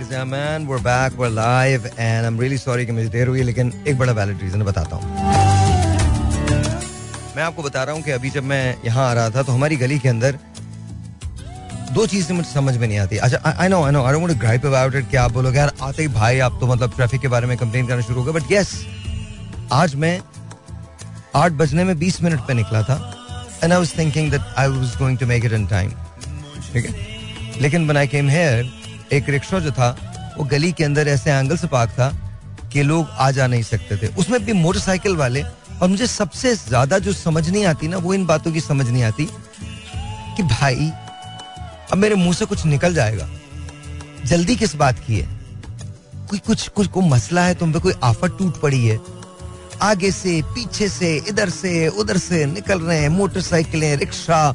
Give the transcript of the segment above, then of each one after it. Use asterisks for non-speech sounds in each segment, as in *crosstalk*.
ladies and gentlemen. We're back, we're live, and I'm really कि मुझे देर हुई लेकिन एक बड़ा वैलिड रीजन बताता हूँ। मैं आपको बता रहा हूँ कि अभी जब मैं यहाँ आ रहा था तो हमारी गली के अंदर दो चीज़ें मुझे समझ में नहीं आती। अच्छा I know I know I don't gripe about it कि आप बोलोगे यार आते ही भाई आप तो मतलब ट्रैफ़िक के बारे में कंप्लेन करना शुरू हो बट यस आज मैं आठ बजने में बीस मिनट पे निकला था and I was thinking that I was going to make it in time ठीक है? लेकिन when I came here एक रिक्शा जो था, वो गली के अंदर ऐसे एंगल से पार्क था कि लोग आ जा नहीं सकते थे। उसमें भी मोटरसाइकिल वाले, और मुझे सबसे ज़्यादा जो समझ नहीं आती ना, वो इन बातों की समझ नहीं आती कि भाई, अब मेरे मुँह से कुछ निकल जाएगा। जल्दी किस बात की है? कोई कुछ कुछ को मसला है तुम पे? कोई आफत टूट पड़ी है? आगे से, पीछे से, इधर से, उधर से निकल रहे हैं मोटरसाइकिलें रिक्शा,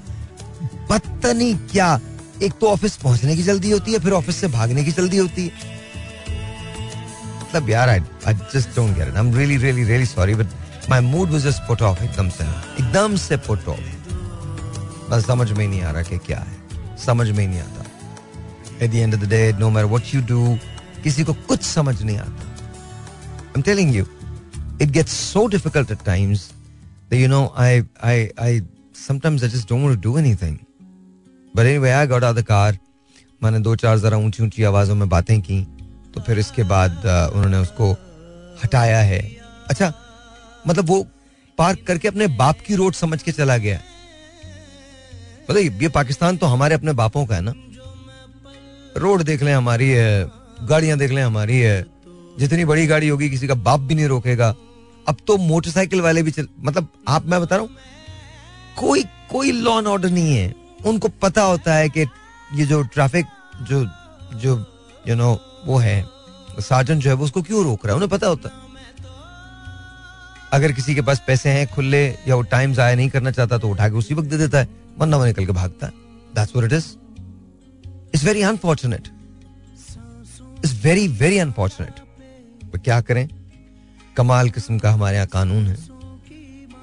पता नहीं क्या। एक तो ऑफ़िस पहुँचने की जल्दी होती है, फिर ऑफ़िस से भागने की जल्दी होती है। मतलब यार I I just don't get it I am really really really sorry but my mood was just put off एकदम से। एकदम से पुट ऑफ़ बस समझ में नहीं आ रहा कि क्या है। समझ में नहीं आता। At the end of the day no matter what you do किसी को कुछ समझ नहीं आता। I am telling you it gets so difficult at times that, you know, I I I, sometimes I just don't want to do anyway, I got out of the car. मैंने दो चार जरा ऊँची ऊँची आवाजों में बातें की तो फिर इसके बाद उन्होंने उसको हटाया है। अच्छा मतलब वो पार्क करके अपने बाप की रोड समझ के चला गया। मतलब ये पाकिस्तान तो हमारे अपने बापों का है ना? रोड देख लें हमारी है गाड़ियाँ देख लें हमारी है। जितनी बड़ी गाड़ी होगी किसी का बाप भी नहीं रोकेगा। अब तो मोटरसाइकिल वाले भी चल मतलब आप मैं बता रहा हूँ कोई कोई लॉ एंड ऑर्डर नहीं है। उनको पता होता है कि ये जो ट्रैफ़िक जो जो यू नो वो है सार्जन जो है वो उसको क्यों रोक रहा है? उन्हें पता होता है। अगर किसी के पास पैसे हैं खुले या वो टाइम जाया नहीं करना चाहता तो उठा के उसी वक्त दे देता है वरना वो निकल के भागता है। That's what it is it's very unfortunate it's very very unfortunate क्या करें? कमाल किस्म का हमारे यहाँ कानून है।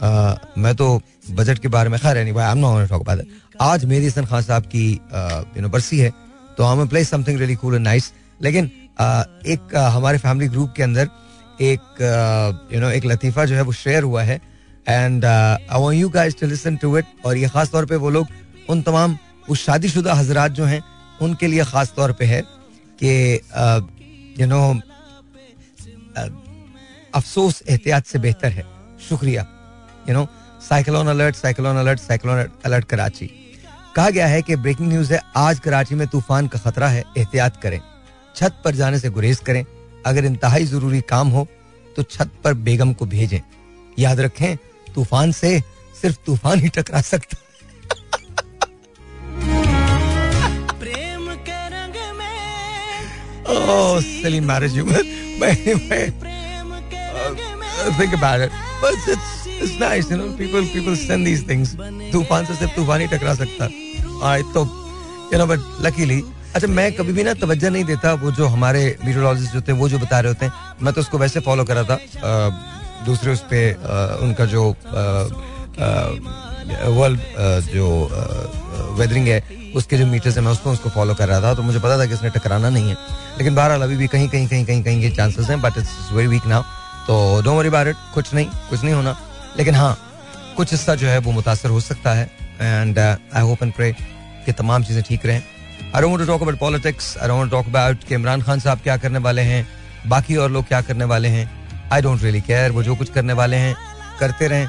आ, मैं तो बजट के बारे में खैर नहीं भाई नॉट टॉक अबाउट आज मेरी हसन खान साहब की यू नो बरसी है तो हम play something really cool and nice लेकिन आ, एक आ, हमारे फैमिली ग्रुप के अंदर एक यू नो एक लतीफ़ा जो है वो शेयर हुआ है। And I you guys to listen to it और ये खास तौर पे वो लोग उन तमाम उस शादीशुदा हजरात जो हैं उनके लिए खास तौर पे है कि यू नो अफसोस एहतियात से बेहतर है। शुक्रिया। You know cyclone alert cyclone alert cyclone alert Karachi. कहा गया है कि ब्रेकिंग न्यूज़ है आज कराची में तूफ़ान का खतरा है एहतियात करें छत पर जाने से गुरेज करें अगर इंतहाई ज़रूरी काम हो तो छत पर बेगम को भेजें याद रखें तूफ़ान से सिर्फ़ तूफ़ान ही टकरा सकता Oh, silly marriage humor. Anyway, think about it. But it's it's nice, you know. People people send these things. तूफ़ान से सिर्फ़ तूफ़ान ही टकरा सकता है तो यू नो बट लकीली अच्छा मैं कभी भी ना तवज्जो नहीं देता वो जो हमारे मीटरोलॉजिस्ट होते हैं वो जो बता रहे होते हैं मैं तो उसको वैसे फॉलो करा था दूसरे उस पे उनका जो वर्ल्ड जो वेदरिंग है उसके जो मीटर्स है मैं उसको उसको फॉलो कर रहा था तो मुझे पता था कि इसने टकराना नहीं है लेकिन बहरहाल अभी भी कहीं कहीं कहीं कहीं कहीं के चांसेस हैं but it's very weak now तो डोंट वरी अबाउट इट कुछ नहीं कुछ नहीं होना लेकिन हाँ कुछ हिस्सा जो है वो मुतासर हो सकता है। And I hope and pray कि तमाम चीज़ें ठीक रहें। Talk about politics talk about कि इमरान खान साहब क्या करने वाले हैं। बाकी और लोग क्या करने वाले हैं। आई डोंट रियली केयर वो जो कुछ करने वाले हैं, करते रहें।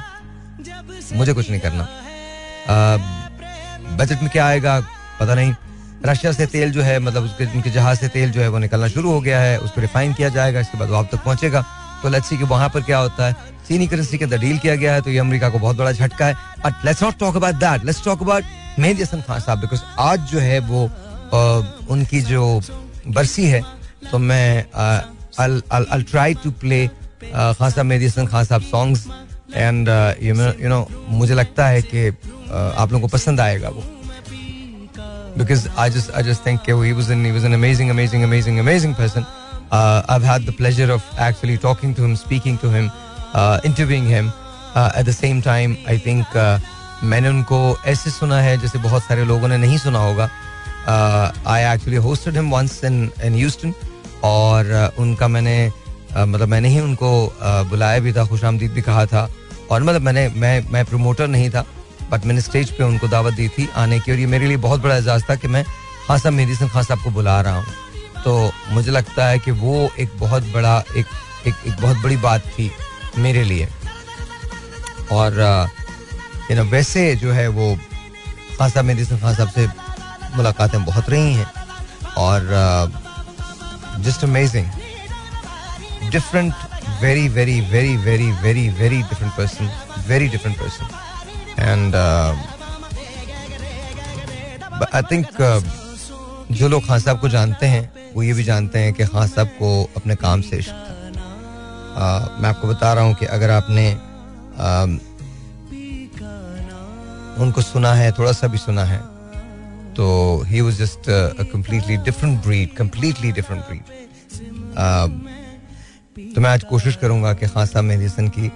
मुझे कुछ नहीं करना। बजट में क्या आएगा, पता नहीं। रशिया से तेल जो है मतलब उसके उनके जहाज़ से तेल जो है वो निकलना शुरू हो गया है। उसको रिफाइन किया जाएगा, इसके बाद वो आप तक पहुंचेगा। तो लेट्स सी कि वहाँ पर क्या होता है। चीनी करेंसी के अंदर डील किया गया है तो ये अमेरिका को बहुत बड़ा झटका है। But let's not talk about that let's talk about Mehdi Hassan Khan sahab because आज जो है वो आ, उनकी जो बरसी है तो मैं I try to play Khan sahab Mehdi Hassan Khan साहब सॉन्ग्स एंड यू नो मुझे लगता है कि आप लोगों को पसंद आएगा वो। Because I just I just think he was an he was an amazing amazing amazing amazing person. Uh, I've had the pleasure of actually talking to him, speaking to him, uh, interviewing at the same time I uh, मैंने उनको ऐसे सुना है जैसे बहुत सारे लोगों ने नहीं सुना होगा। I actually hosted him once in in Houston और uh, उनका मैंने uh, मतलब मैंने ही उनको uh, बुलाया भी था खुश आमदीद भी कहा था और मतलब मैंने मैं मैं प्रमोटर नहीं था बट मैंने स्टेज पे उनको दावत दी थी आने की और ये मेरे लिए बहुत बड़ा एजाज था कि मैं खान साहब मेहदी खान साहब को बुला रहा हूँ। तो मुझे लगता है कि वो एक बहुत बड़ा एक एक, एक बहुत बड़ी बात थी। मेरे लिए। और यू नो वैसे जो है वो खान साहब मेहदी खान साहब से मुलाकातें बहुत रही हैं। और just amazing different very very very very very very different person very different person and I think जो लोग खान साहब को जानते हैं, वो ये भी जानते हैं कि खान साहब को अपने काम से इश्क था। मैं आपको बता रहा हूँ कि अगर आपने आ, उनको सुना है थोड़ा सा भी सुना है तो he was just completely different breed completely different breed तो मैं आज कोशिश करूँगा कि खान साहब मेडिसन की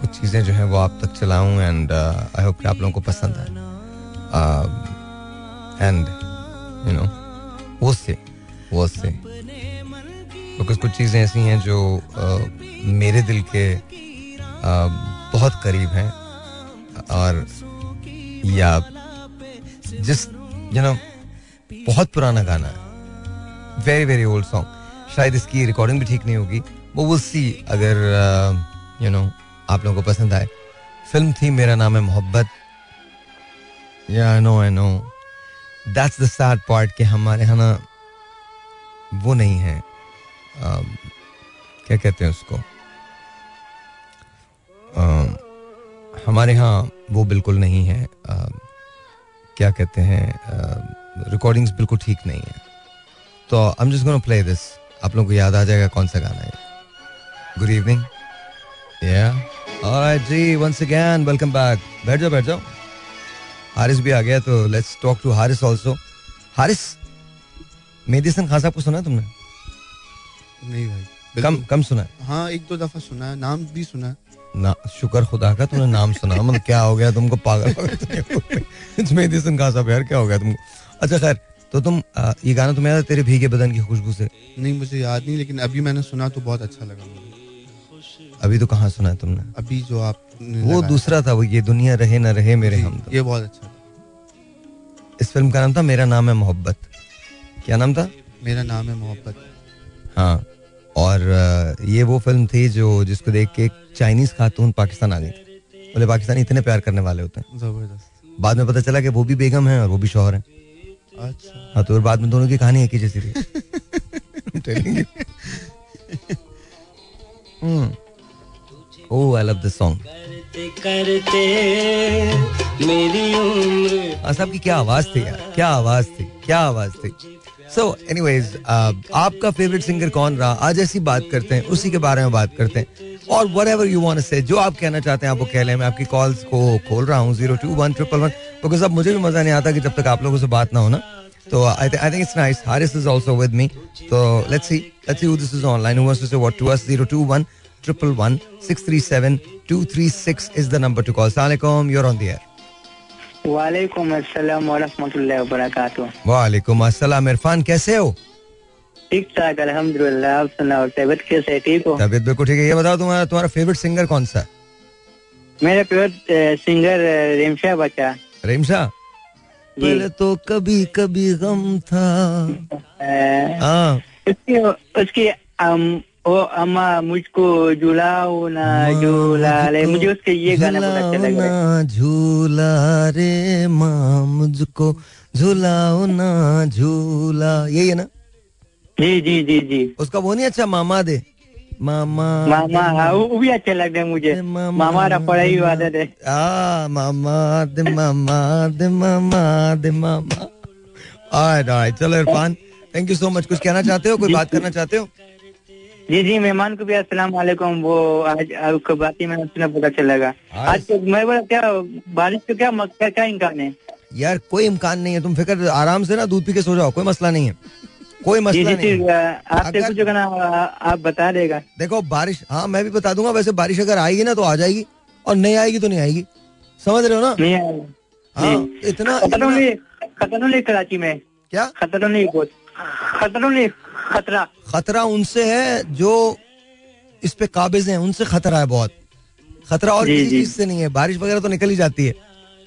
कुछ चीज़ें जो है वो आप तक चलाऊं एंड आई होप कि आप लोगों को पसंद आए। एंड यू नो वो से वो से तो कुछ चीज़ें ऐसी हैं जो uh, मेरे दिल के uh, बहुत करीब हैं। और या जिस यू नो बहुत पुराना गाना है। वेरी वेरी ओल्ड सॉन्ग शायद इसकी रिकॉर्डिंग भी ठीक नहीं होगी। वो विल सी अगर यू नो आप लोगों को पसंद आए। फ़िल्म थी मेरा नाम है मोहब्बत। Yeah no I know that's the sad part कि हमारे यहाँ ना वो नहीं है। Uh, क्या कहते हैं उसको? Uh, हमारे यहाँ वो बिल्कुल नहीं है। Uh, क्या कहते हैं? रिकॉर्डिंग्स बिल्कुल ठीक नहीं है। तो I am just gonna play this आप लोगों को याद आ जाएगा कौन सा गाना है। गुड इवनिंग या जी वंस अगेन वेलकम बैक बैठ जाओ बैठ जाओ। हारिस भी आ गया तो let's talk to Haris also Haris Mehdi Hassan Khan sahab को सुना तुमने? नहीं भाई कम कम सुना है। हाँ एक दो दफ़ा सुना है नाम भी सुना है। ना शुक्र खुदा का तुमने नाम सुना मतलब क्या हो गया तुमको पागल हसन खान साहब यार क्या हो गया तुमको? अच्छा खैर तो तुम आ, ये गाना तुम्हें याद तेरे भीगे बदन की खुशबू से? नहीं मुझे याद नहीं लेकिन अभी मैंने सुना तो बहुत अच्छा लगा मुझे। अभी तो कहाँ सुना है तुमने? अभी जो आप वो दूसरा था वो ये दुनिया रहे ना रहे मेरे हम तो। ये बहुत अच्छा था। इस फ़िल्म का नाम था मेरा नाम है मोहब्बत। क्या नाम था? मेरा नाम है मोहब्बत। हाँ। और ये वो फ़िल्म थी जो जिसको देख के एक चाइनीज़ खातून पाकिस्तान आ गई थी। बोले पाकिस्तानी इतने प्यार करने वाले होते हैं। ज़बरदस्त। बाद में पता चला कि वो भी बेगम है और वो भी शोहर है। अच्छा। हाँ तो बाद में दोनों की कहानी एक ही जैसी थी। Oh I love this song करते मेरी उम्र की क्या आवाज़ थी यार? क्या आवाज़ थी? क्या आवाज़ थी? सो एनीवेज uh, आपका फेवरेट सिंगर कौन रहा? आज ऐसी बात करते हैं उसी के बारे में बात करते हैं। और वट एवर यू वॉन्ट से जो आप कहना चाहते हैं आप वो कह लें मैं आपकी कॉल्स को खोल रहा हूँ zero two one triple one because अब मुझे भी मज़ा नहीं आता कि जब तक आप लोगों से बात ना हो ना। तो I think it's nice Haris is also with me तो let's see let's see this is online who to say what to us 021 triple one six three seven two three six is the number to call सलाम you're on the air वालेकुम अस्सलाम वरहमतुल्लाहि वबरकातुहू। वालेकुम अस्सलाम इरफान कैसे हो? ठीक ठाक अल्हम्दुलिल्लाह आप सुनाओ तबीयत कैसे ठीक हो? तबीयत बिल्कुल ठीक है। ये बताओ तुम्हारा तुम्हारा फेवरेट सिंगर कौन सा? मेरा फेवरेट सिंगर रेमशा बच्चा। रेमशा? पहले तो कभी कभी गम था। हाँ। उसकी उसकी ओ अम्मा मुझको झूलाओ ना झूला ले। मुझे उसके ये गाना बहुत अच्छा लग झूला रे माँ मुझको झूलाओ ना झूला। यही है ना? जी जी जी जी। उसका वो नहीं अच्छा मामा दे। मामा मामा हाँ वो भी अच्छा लगता है मुझे। मामा रफड़ा ही आदत है। आ मामा दे मामा दे मामा दे मामा। ऑलराइट चलो Irfan thank you so much कुछ कहना चाहते हो? कोई बात करना चाहते हो? जी जी मेहमान को भी अस्सलाम वालेकुम। वो आज आपको बात ही मैंने सुना बहुत अच्छा लगा आज तो मैं बोला क्या बारिश तो क्या क्या क्या इम्कान है? यार कोई इम्कान नहीं है। तुम फ़िक्र आराम से ना दूध पी के सो जाओ कोई मसला नहीं है। कोई मसला जी, नहीं आपसे कुछ ना आप बता देगा। देखो बारिश हाँ मैं भी बता दूँगा वैसे बारिश अगर आएगी ना तो आ जाएगी और नहीं आएगी तो नहीं आएगी। समझ रहे हो ना? नहीं आएगी। हाँ इतना खतरनाक कराची में। क्या? खतरा खतरा नहीं खतरा। खतरा उनसे है जो इस पे काबिज हैं उनसे खतरा है बहुत। खतरा और किसी चीज़ से नहीं है बारिश वगैरह तो निकल ही जाती है।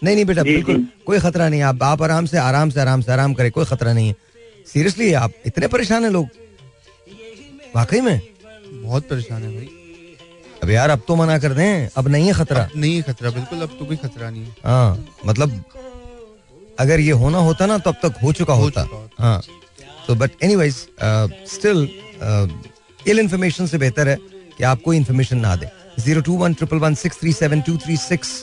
नहीं नहीं बेटा बिल्कुल कोई खतरा नहीं है। आप आप आराम से आराम से आराम से आराम करें कोई खतरा नहीं है। सीरियसली आप इतने परेशान हैं लोग। वाकई में बहुत परेशान है भाई। अब यार अब तो मना कर दें अब नहीं है खतरा। नहीं है खतरा बिल्कुल अब तो कोई खतरा नहीं है। हाँ मतलब अगर ये होना होता ना तो अब तक हो चुका हो चुका होता। हाँ। तो but anyways still ill information से बेहतर है कि आप कोई इन्फॉर्मेशन ना दे. Zero two one triple one six three seven two three six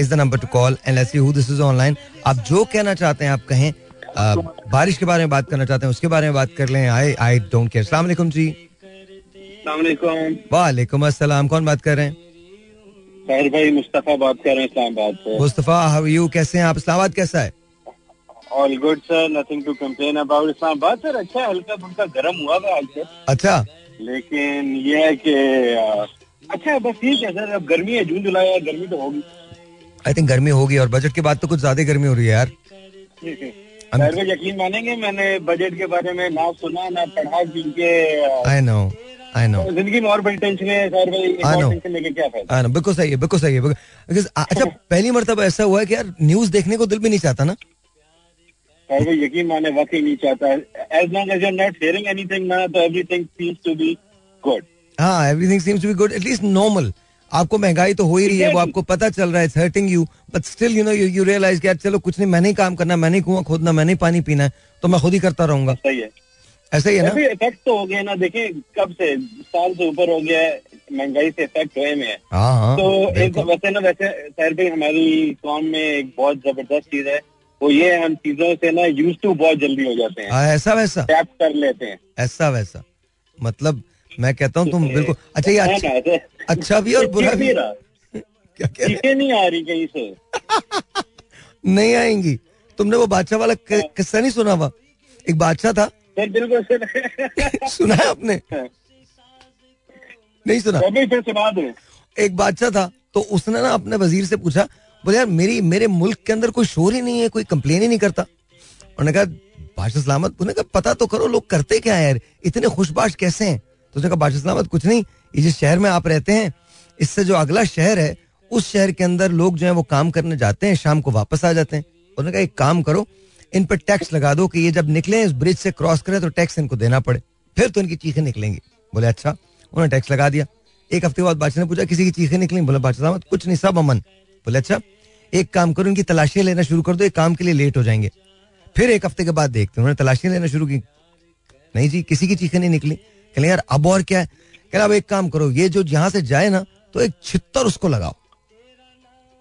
is the number to call and let's who this is online आप जो कहना चाहते हैं आप कहें. Uh, बारिश के बारे में बात करना चाहते हैं उसके बारे में बात कर लें. आई आई डोंट केयर अस्सलाम वालेकुम जी. वालेकुम अस्सलाम कौन बात कर रहे हैं? भाई मुस्तफ़ा बात कर रहे हैं इस्लामाबाद से। मुस्तफ़ा हाउ यू कैसे हैं आप? इस्लामाबाद कैसा है? All good sir nothing to complain about Islamabad sir अच्छा हल्का फुल्का गर्म हुआ था आज से। अच्छा। लेकिन ये है कि अच्छा बस ठीक है सर अब गर्मी है जून जुलाई है गर्मी तो होगी। आई थिंक गर्मी होगी और बजट के बाद तो कुछ ज़्यादा गर्मी हो रही है यार। *laughs* सर वो यकीन मानेंगे मैंने बजट के बारे में ना सुना ना पढ़ा क्योंकि आई नो आई नो ज़िंदगी में और बड़ी टेंशन है सर आई नो बिल्कुल सही है बिल्कुल सही है अच्छा *laughs* पहली मर्तबा ऐसा हुआ है कि यार न्यूज़ देखने को दिल भी नहीं चाहता ना? सर भाई यकीन माने वाकई नहीं चाहता as long as you not hearing anything ना तो everything seems to be good हाँ everything seems to be good at least normal आपको महँगाई तो हो ही रही है वो आपको पता चल रहा है hurting you but still you know you you realize यार चलो कुछ नहीं मैंने ही काम करना मैंने ही कुआँ खोदना मैंने ही पानी पीना है तो मैं खुद ही करता रहूँगा। सही है। ऐसा ही है ना? इफ़ेक्ट तो हो गया ना देखें कब से? साल से ऊपर हो गया है महँगाई से इफ़ेक्ट हुए में है। हाँ हाँ तो एक। वैसे ना वैसे सर भाई हमारी कौम में एक बहुत ज़बरदस्त चीज़ है। वो ये हम चीज़ों से ना यूज़ टू बहुत जल्दी हो जाते हैं। हाँ, ऐसा वैसा। टैप कर लेते हैं। ऐसा वैसा। मतलब मैं कहता हूँ तुम बिल्कुल अच्छा ये अच्छा अच्छा भी और बुरा भी। *laughs* क्या कह नहीं आ रही कहीं से। *laughs* नहीं आएँगी। तुमने वो बादशाह वाला किस्सा नहीं सुना हुआ? एक बादशाह था। बिल्कुल सुन। *laughs* सुना है आपने? नहीं सुना? फिर सुना दे। एक बादशाह था तो उसने ना अपने वज़ीर से पूछा बोले, यार, मेरी, मेरे मुल्क के अंदर कोई शोर ही नहीं है, कोई कंप्लेन ही नहीं करता. उन्होंने कहा, बादशाह सलामत उन्होंने कहा, पता तो करो, लोग करते क्या है यार? इतने खुशबाश कैसे हैं? तो उसने कहा, बादशाह सलामत, कुछ नहीं ये जिस शहर में आप रहते हैं, इससे जो अगला शहर है, उस शहर के अंदर लोग जो है वो काम करने जाते हैं, शाम को वापस आ जाते हैं। उन्होंने कहा, एक काम करो, इन पर टैक्स लगा दो कि ये जब निकले इस ब्रिज से क्रॉस करें तो टैक्स इनको देना पड़े, फिर तो इनकी चीखें निकलेंगी। बोले अच्छा। उन्होंने टैक्स लगा दिया। एक हफ़्ते बाद बादशाह ने पूछा, किसी की चीखें निकली? बोले, बादशाह कुछ नहीं, सब अमन। बोले अच्छा एक काम करो, इनकी तलाशियाँ लेना शुरू कर दो, एक काम के लिए लेट हो जाएँगे। फिर एक हफ़्ते के बाद देखते उन्होंने तलाशियाँ लेना शुरू की। नहीं जी, किसी की चीखें नहीं निकली। कहले यार, अब और क्या है? कहला अब एक काम करो, ये जो यहाँ से जाए ना तो एक छित्तर उसको लगाओ।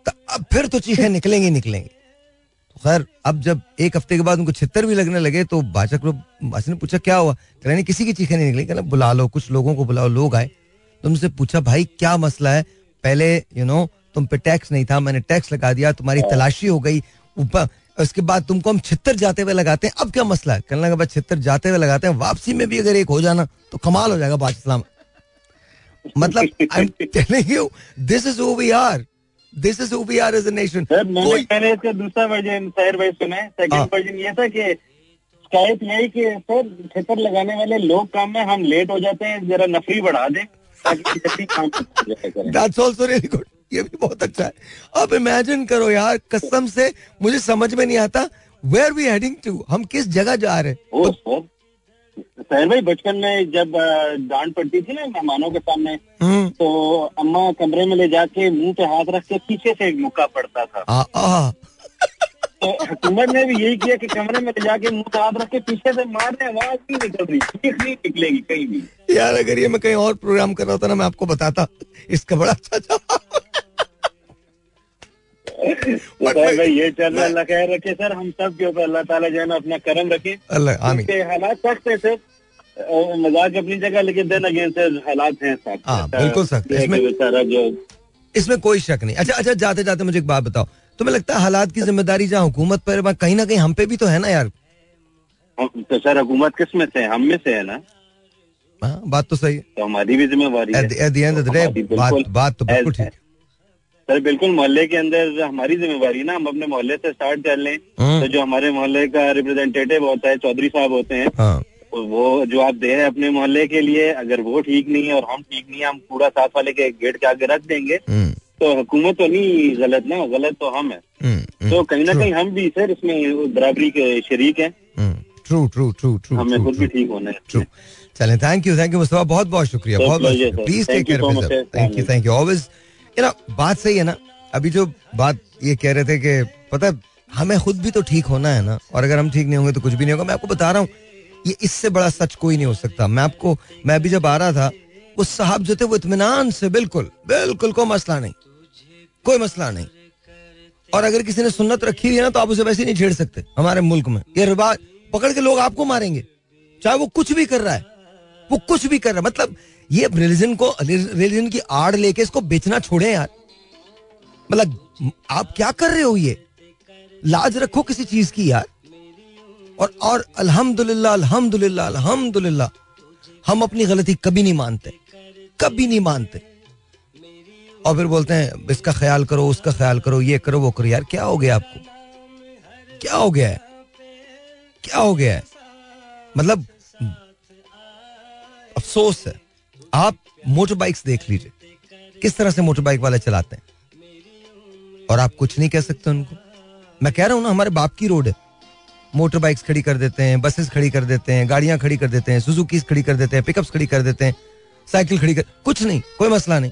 तो अब फिर तो चीखें निकलेंगी निकलेंगी। तो खैर, अब जब एक हफ़्ते के बाद उनको छित्तर भी लगने लगे तो बादशाह को बादशाह ने पूछा, क्या हुआ? कहने नहीं, किसी की चीखें नहीं निकली। कहना बुला लो, कुछ लोगों को बुलाओ, लोग आए। तो उनसे पूछा, भाई, क्या मसला है? पहले यू नो तुम पे टैक्स नहीं था मैंने टैक्स लगा दिया तुम्हारी तलाशी हो गई। ऊपर उसके बाद तुमको हम छित्तर जाते हुए लगाते हैं। अब क्या मसला है? कहने लगा भाई छित्तर जाते हुए लगाते हैं वापसी में भी अगर एक हो जाना तो कमाल हो जाएगा इस्लाम। मतलब I am telling you this is who we are this is who we are as a nation मैंने इसका दूसरा वर्जन भाई सुना है। हाँ। सेकंड वर्जन ये था कि शिकायत यही कि सर छतर लगाने वाले लोग काम में हम लेट हो जाते हैं जरा नफरी बढ़ा दें ताकि जल्दी काम हो दैट्स आल्सो रियली गुड ये भी बहुत अच्छा है। अब इमेजिन करो यार कसम से मुझे समझ में नहीं आता वेयर वी हेडिंग टू हम किस जगह जा रहे हैं? सर भाई बचपन में जब डांट पड़ती थी ना मेहमानों के सामने हम्म, तो अम्मा कमरे में ले जाके मुँह पे हाथ रख के पीछे से मुक्का पड़ता था। आ, आ, तो हुकूमत ने भी यही किया कि कमरे में ले जाके मुँह पे हाथ रख के पीछे से मारने आवाज़ नहीं निकल रही चीख नहीं निकलेगी कहीं भी। यार अगर ये मैं कहीं और प्रोग्राम कर रहा था ना मैं आपको बताता। इसका बड़ा अच्छा जवाब। तो *laughs* भाई ये चल रहा अल्लाह खैर रखे सर। हम सब के ऊपर अल्लाह ताला जो है ना अपना करम रखे। अल्लाह हालात सख्त है सर। मज़ाक अपनी जगह लेकिन देन अगेन सर हालात हैं सख्त। हाँ, बिल्कुल सख्त। इसमें- बेचारा जो इसमें कोई शक नहीं। अच्छा अच्छा जाते जाते मुझे एक बात बताओ। तुम्हें लगता है हालात की ज़िम्मेदारी जहाँ हुकूमत पर कहीं ना कहीं हम पे भी तो है ना यार? तो सर हुकूमत किसमें से है? हम में से है ना। हाँ बात तो सही है। तो हमारी भी जिम्मेवारी है। बात बात तो बिल्कुल ठीक है। सर बिल्कुल मोहल्ले के अंदर हमारी जिम्मेवारी ना हम अपने मोहल्ले से स्टार्ट कर लें। हम्म। तो जो हमारे मोहल्ले का रिप्रेजेंटेटिव होता है चौधरी साहब होते हैं हाँ। तो वो जो आप दे रहे हैं अपने मोहल्ले के लिए अगर वो ठीक नहीं है और हम ठीक नहीं है हम कूड़ा साथ वाले के गेट के आगे रख देंगे हम्म, तो हुकूमत तो नहीं गलत ना गलत तो हम है। हम्म, तो कहीं ना कहीं हम भी सर इसमें बराबरी के शरीक है। ट्रू ट्रू ट्रू ट्रू हमें खुद भी ठीक होना है। ट्रू चलें thank you thank you Mustafa बहुत बहुत शुक्रिया। बहुत बहुत. Please take care. Thank you thank you always you know बात सही है ना। अभी जो बात ये कह रहे थे कि पता हमें खुद भी तो ठीक होना है ना। और अगर हम ठीक नहीं होंगे तो कुछ भी नहीं होगा। मैं आपको बता रहा हूँ, ये इससे बड़ा सच कोई नहीं हो सकता। मैं आपको, मैं अभी जब आ रहा था, वो साहब जो थे, वो इतमान से बिल्कुल बिल्कुल कोई मसला नहीं। कोई मसला नहीं। और अगर किसी ने सुन्नत रखी है ना तो आप उसे वैसे नहीं छेड़ सकते, हमारे मुल्क में। ये रिवाज पकड़ के लोग आपको मारेंगे, चाहे वो कुछ भी कर रहा है। वो कुछ भी कर रहा मतलब ये रिलीजन को रिलीजन की आड़ लेके इसको बेचना छोड़े यार। मतलब आप क्या कर रहे हो ये? लाज रखो किसी चीज़ की यार। और और अल्हम्दुलिल्लाह अल्हम्दुलिल्लाह अल्हम्दुलिल्लाह। हम अपनी गलती कभी नहीं मानते। कभी नहीं मानते। और फिर बोलते हैं, इसका ख्याल करो, उसका ख्याल करो, ये करो, वो करो। यार क्या हो गया आपको? क्या हो गया है? क्या हो गया है? मतलब अफसोस है। आप मोटर बाइक्स देख लीजिए। किस तरह से मोटर बाइक वाले चलाते हैं? और आप कुछ नहीं कह सकते उनको। मैं कह रहा हूँ ना, हमारे बाप की रोड है। मोटर बाइक्स खड़ी कर देते हैं बसेस खड़ी कर देते हैं, गाड़ियाँ खड़ी कर देते हैं सुजुकीज खड़ी कर देते हैं पिकअप्स खड़ी कर देते हैं साइकिल खड़ी कर, कुछ नहीं, कोई मसला नहीं।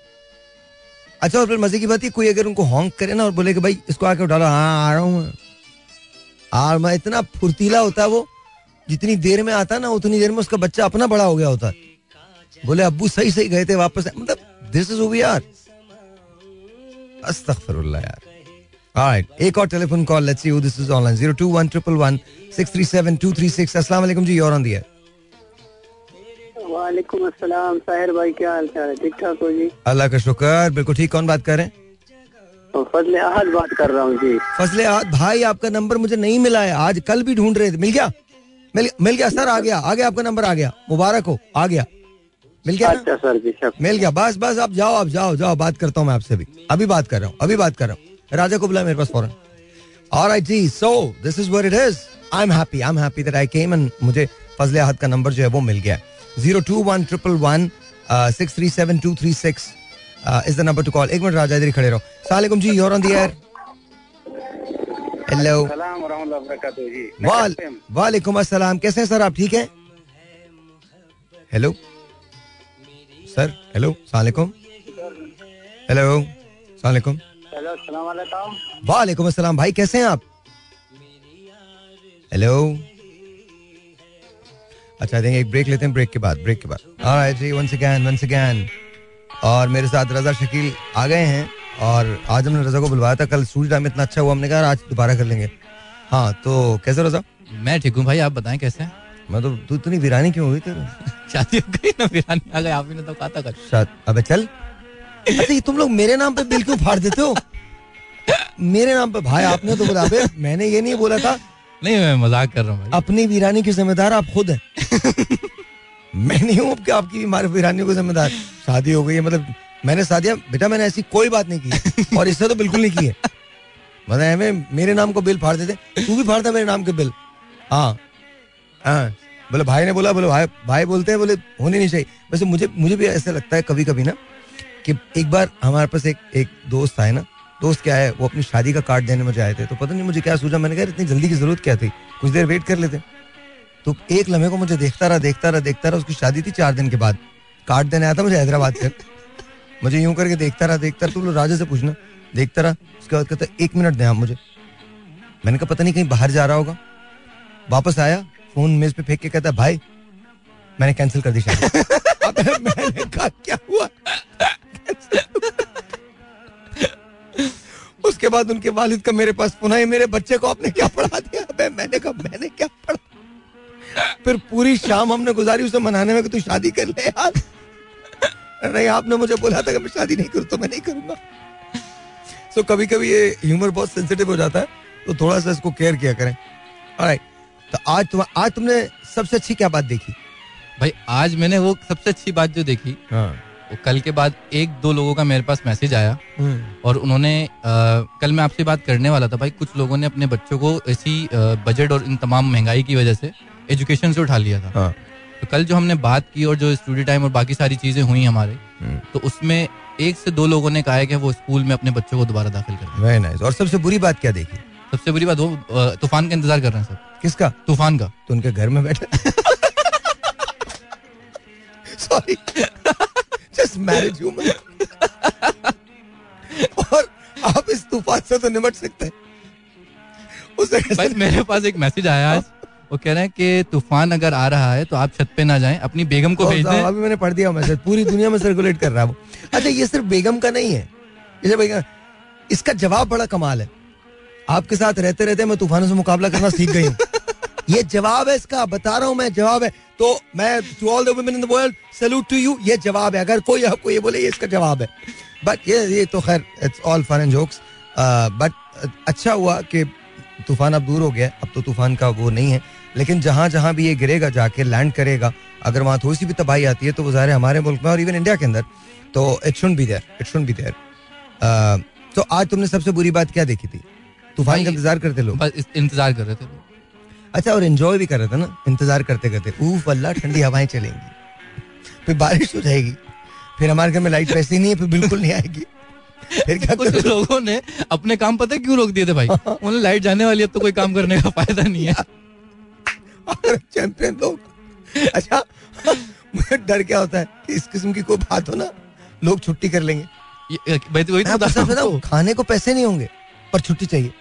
अच्छा और फिर मज़े की बात है कोई अगर उनको हॉन्क करे ना और बोले कि भाई, इसको आके उठा लो हाँ आ रहा हूँ और मैं इतना फुर्तीला होता है वो, जितनी देर में आता ना, उतनी देर में उसका बच्चा अपना बड़ा हो गया होता है। बोले अब्बू सही सही गए थे वापस मतलब दिस इज़ यार अस्तगफिरुल्लाह यार। Alright, एक और telephone call let's see this is online 02111637236 अस्सलाम वालेकुम जी you're on the air वालेकुम अस्सलाम। साहिर भाई क्या हाल चाल है? ठीक ठाक हो जी? अल्लाह का शुक्र बिल्कुल ठीक। कौन बात कर रहे हैं? और फजल अहद बात कर रहा हूँ जी। फजले आद भाई आपका नंबर मुझे नहीं मिला है। आज कल भी ढूंढ रहे थे। मिल गया? मिल, मिल गया? सर आ गया आ गया आपका नंबर आ गया। मुबारक हो आ गया। मिल गया अच्छा सर जी शक मिल गया। बस बस आप जाओ आप जाओ जाओ बात करता हूँ मैं आपसे भी। अभी बात कर रहा हूँ अभी बात कर रहा हूँ। राजा को बुला मेरे पास फ़ौरन। Alright ji so this is what it is. I'm happy I'm happy that I came and मुझे फजले अहद का नंबर जो है वो मिल गया। Zero two one triple one six three seven two three six is the number to call एक minute राजा इधर खड़े रहो। सलाम जी you're on the air hello वालेकुम अस्सलाम। कैसे हैं सर आप ठीक हैं? हेलो सर हेलो सलाम हेलो सलाम वालेकुम वालेकुम अस्सलाम भाई कैसे हैं आप? हेलो अच्छा देंगे एक ब्रेक लेते हैं ब्रेक के बाद ब्रेक के बाद। ऑलराइट जी वंस अगेन वंस अगेन और मेरे साथ रजा शकील आ गए हैं और आज हमने रजा को बुलवाया था कल स्टूडियो टाइम इतना अच्छा हुआ हमने कहा आज दोबारा कर लेंगे। हाँ तो कैसे रजा? मैं ठीक हूँ भाई आप बताएँ कैसे हैं? मैं तो तू इतनी वीरानी क्यों हुई तेरे? *laughs* शादी हो गई ना वीरानी। आ गए आप ही ने तो कहा था शायद अबे चल। अच्छा ये तुम लोग मेरे नाम पे बिल क्यों फाड़ देते हो। मेरे नाम पे भाई आपने तो बोला अबे मैंने ये नहीं बोला था। नहीं मैं मज़ाक कर रहा हूँ अपनी वीरानी के जिम्मेदार आप खुद हैं। *laughs* मैं नहीं हूँ कि आपकी हमारे वीरानी को जिम्मेदार। शादी हो गई है मतलब मैंने शादियाँ बेटा मैंने ऐसी कोई बात नहीं की। और इससे तो बिल्कुल नहीं की है। मतलब मेरे नाम को बिल फाड़ देते। तू भी फाड़ता मेरे नाम के बिल। हाँ। हाँ। बोले, भाई ने बोला, बोले, भाई भाई बोलते हैं, बोले, होने नहीं चाहिए। वैसे मुझे मुझे भी ऐसा लगता है कभी कभी ना, कि एक बार हमारे पास एक एक दोस्त आए ना, दोस्त क्या है, वो अपनी शादी का कार्ड देने मुझे आए थे तो पता नहीं मुझे क्या सोचा, मैंने कहा इतनी जल्दी की ज़रूरत क्या थी? कुछ देर वेट कर लेते। तो एक लम्हे को मुझे देखता रहा देखता रहा देखता रहा, उसकी शादी थी चार दिन के बाद। कार्ड देने आया था मुझे हैदराबाद से। मुझे यूँ करके देखता रहा देखता रहा, तू राजा से पूछना। देखता रहा, उसके बाद कहता, एक मिनट दे मुझे। मैंने कहा, पता नहीं कहीं बाहर जा रहा होगा। वापस आया फ़ोन मेज पे फेंक के कहता भाई मैंने कैंसिल कर दी शादी. *laughs* मैंने कहा क्या हुआ? उसके बाद उनके वालिद का मेरे पास फ़ोन है मेरे बच्चे को आपने क्या पढ़ा दिया? अबे मैंने कहा मैंने क्या पढ़ा? फिर पूरी शाम हमने गुजारी उसे मनाने में कि तू शादी कर ले यार। नहीं आपने मुझे बोला था कि मैं शादी नहीं करूँ तो मैं नहीं करूँगा। सो so, कभी कभी ये ह्यूमर बहुत सेंसिटिव हो जाता है तो थोड़ा सा इसको केयर किया करें। ऑलराइट तो आज तुम आज तुमने सबसे अच्छी क्या बात देखी? भाई आज मैंने वो सबसे अच्छी बात जो देखी हाँ। तो कल के बाद एक दो लोगों का मेरे पास मैसेज आया। हम्म, और उन्होंने अ, कल मैं आपसे बात करने वाला था भाई कुछ लोगों ने अपने बच्चों को ऐसी बजट और इन तमाम महँगाई की वजह से एजुकेशन से उठा लिया था। हाँ। तो कल जो हमने बात की और जो स्टूडी टाइम और बाकी सारी चीज़ें हुई हमारे हम्म। तो उसमें एक से दो लोगों ने कहा है कि वो स्कूल में अपने बच्चों को दोबारा दाखिल कर और सबसे बुरी बात क्या देखी? सबसे बुरी बात वो तूफ़ान का इंतज़ार कर रहे हैं सब किसका? तूफ़ान का। तो उनके घर में बैठे। सॉरी जस्ट मैरिज ह्यूमन और आप इस तूफ़ान से तो निमट सकते हैं। उसे भाई मेरे पास एक मैसेज आया आज। वो कह रहे हैं कि तूफ़ान अगर आ रहा है तो आप छत पे ना जाएँ अपनी बेगम को भेज दें। अभी मैंने पढ़ दिया मैसेज पूरी दुनिया में सर्कुलेट कर रहा है वो। अच्छा ये सिर्फ़ बेगम का नहीं है। बेगम इसका जवाब बड़ा कमाल है। आपके साथ रहते रहते मैं तूफानों से मुकाबला करना सीख गई हूँ। *laughs* ये जवाब है इसका बता रहा हूँ मैं जवाब है। तो मैं to all the in the world salute to you ये जवाब है। अगर कोई आपको ये बोले ये इसका जवाब है। बट ये ये तो खैर it's all fun and jokes but अच्छा हुआ कि तूफ़ान अब दूर हो गया अब तो तूफ़ान का वो नहीं है। लेकिन जहाँ जहाँ भी ये गिरेगा जाके लैंड करेगा अगर वहाँ थोड़ी सी भी तबाही आती है तो वो ज़ाहिर हमारे मुल्क में और इवन इंडिया के अंदर। तो it should be there it should be there तो आज तुमने सबसे बुरी बात क्या देखी थी? तूफ़ान का इंतज़ार करते लोग। इंतज़ार कर रहे थे अच्छा और एंजॉय भी कर रहे थे ना? इंतज़ार करते करते। ऊफ अल्लाह ठंडी हवाएँ चलेंगी। फिर बारिश हो जाएगी। फिर हमारे घर में लाइट वैसे ही नहीं है फिर बिल्कुल नहीं आएगी। फिर क्या कुछ लोगों ने अपने काम पता क्यों रोक दिए थे भाई? उन्हें लाइट जाने वाली अब तो कोई काम करने का फ़ायदा नहीं है। चैंपियन लोग। अच्छा मुझे डर क्या होता है कि इस किस्म की कोई बात हो ना लोग छुट्टी कर लेंगे। तो वही तो हूँ। खाने को पैसे नहीं होंगे। पर छुट्टी चाहिए।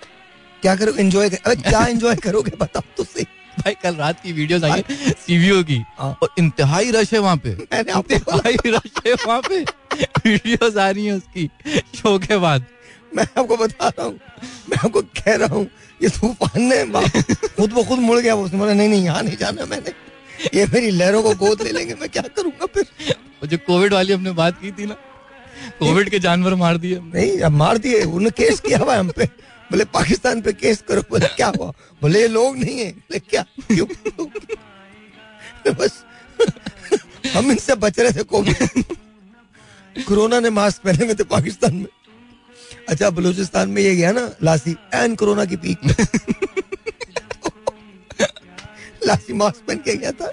क्या करो एंजॉय कर अबे क्या *laughs* एंजॉय करोगे बताओ तो सही। भाई कल रात की वीडियोस आई सीवीओ की हाँ। और इंतहाई रश है वहाँ पे। इंतहाई रश है वहाँ पे। वीडियोस आ रही हैं उसकी शो के बाद। मैं आपको बता रहा हूँ मैं आपको कह रहा हूँ ये तूफ़ान ने खुद ब खुद मुड़ गया उसने बोला नहीं नहीं यहाँ नहीं जाना मैंने। ये मेरी लहरों को गोद ले लेंगे मैं क्या करूँगा फिर? जो कोविड वाली हमने बात की थी ना कोविड के जानवर मार दिए। नहीं, अब मार दिए। उन्होंने केस किया हुआ हम पे। बोले, पाकिस्तान पे केस करो। बोले, क्या हुआ? बोले, ये लोग नहीं है। बोले, क्या? क्यों? बस, हम इनसे बच रहे थे कोविड कोरोना ने मास्क पहने हुए थे पाकिस्तान में। अच्छा बलूचिस्तान में ये गया ना, लासी, एन कोरोना की पीक लासी मास्क पहन के गया था।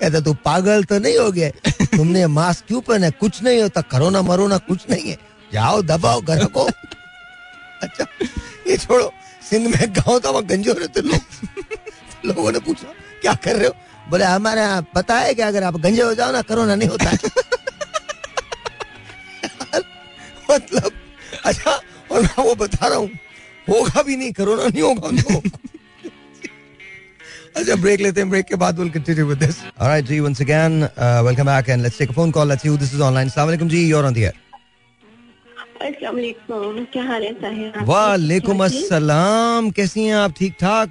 कहता, तू पागल तो नहीं हो गया? तुमने मास्क क्यों पहना कुछ नहीं होता करोना मरोना कुछ नहीं है। जाओ, दबाओ, घर को। अच्छा ये छोड़ो, सिंध में गाँव था, वहाँ गंजे हो रहे थे लोग। लोगों ने पूछा, क्या कर रहे हो? बोले, हमारे यहाँ पता है कि अगर आप गंजे हो जाओ ना कोरोना नहीं होता। मतलब अच्छा और मैं वो बता रहा हूँ, होगा भी नहीं, कोरोना नहीं होगा अच्छा ब्रेक लेते हैं ब्रेक के बाद will continue with this alright ji once again welcome back and let's take a phone call let's see who this is online अस्सलाम वालेकुम जी you are on the air अस्सलाम क्या हाल है साहिर? वालेकुम अस्सलाम। कैसी हैं आप? ठीक ठाक?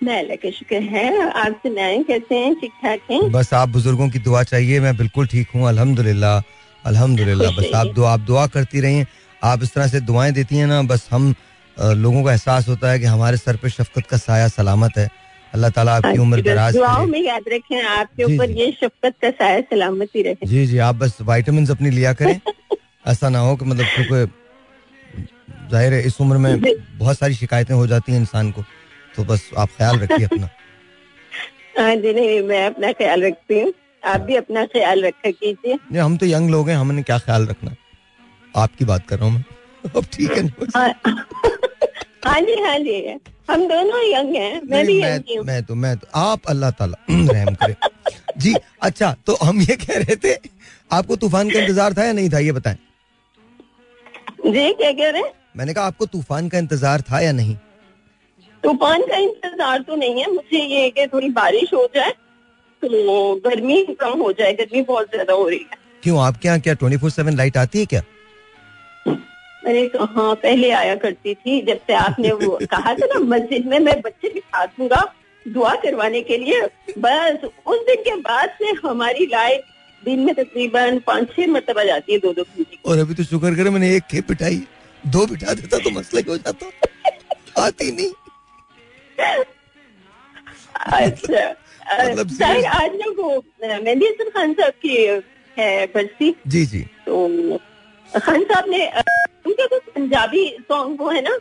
मैं अल्लाह शुक्र है। आप सुनाएँ कैसे हैं? ठीक ठाक हैं? बस आप बुज़ुर्गों की दुआ चाहिए मैं बिल्कुल ठीक हूँ अल्हम्दुलिल्लाह अल्हम्दुलिल्लाह। बस आप दुआ आप दुआ करती रहिए आप इस तरह से दुआएँ देती हैं ना बस हम लोगों को एहसास होता है कि हमारे सर पे शफकत का साया सलामत है। अल्लाह ताला आपकी उम्र दराज दुआओं में याद रखें आपके ऊपर। ये शफकत का साया सलामती रहे। जी जी आप बस वाइटामिन अपनी लिया करें। *laughs* ऐसा ना हो कि मतलब क्योंकि ज़ाहिर है इस उम्र में बहुत सारी शिकायतें हो जाती हैं इंसान को। तो बस आप ख्याल रखिए अपना। *laughs* हाँ जी नहीं मैं अपना ख्याल रखती हूँ। आप भी अपना ख्याल रखा कीजिए। नहीं हम तो यंग लोग हैं हमने क्या ख्याल रखना? आपकी बात कर रहा हूँ मैं। *laughs* अब ठीक है ना? हाँ जी हाँ जी। हम दोनों यंग हैं मैं भी यंग मैं हूँ। मैं तो मैं तो आप अल्लाह ताला *clears throat* रहम करे। जी अच्छा तो हम ये कह रहे थे आपको तूफ़ान का इंतज़ार था या नहीं था ये बताएँ? जी क्या कह रहे मैंने कहा आपको तूफ़ान का इंतज़ार था या नहीं? तूफ़ान का इंतज़ार तो नहीं है मुझे ये कि थोड़ी बारिश हो जाए तो गर्मी कम हो जाए गर्मी बहुत ज़्यादा हो रही है। क्यों आपके यहाँ क्या ट्वेंटी फोर सेवन लाइट आती है क्या? मैंने कहा हाँ पहले आया करती थी जब से आपने वो *laughs* कहा था ना मस्जिद में मैं बच्चे बिठा दूँगा दुआ करवाने के लिए। बस उस दिन के बाद से हमारी लाइट दिन में तकरीबन पाँच छह मरतबा जाती है दो दो घंटे और अभी तो शुक्र करे मैंने एक खेप बिठाई दो बिठा देता तो मसला ही जाता। आती नहीं। अच्छा मतलब अ, शायद आज ना वो मेहंदी हसन खान साहब की है बरसी जी जी। तो खान साहब ने अ, उनके कुछ पंजाबी सॉन्ग वो है ना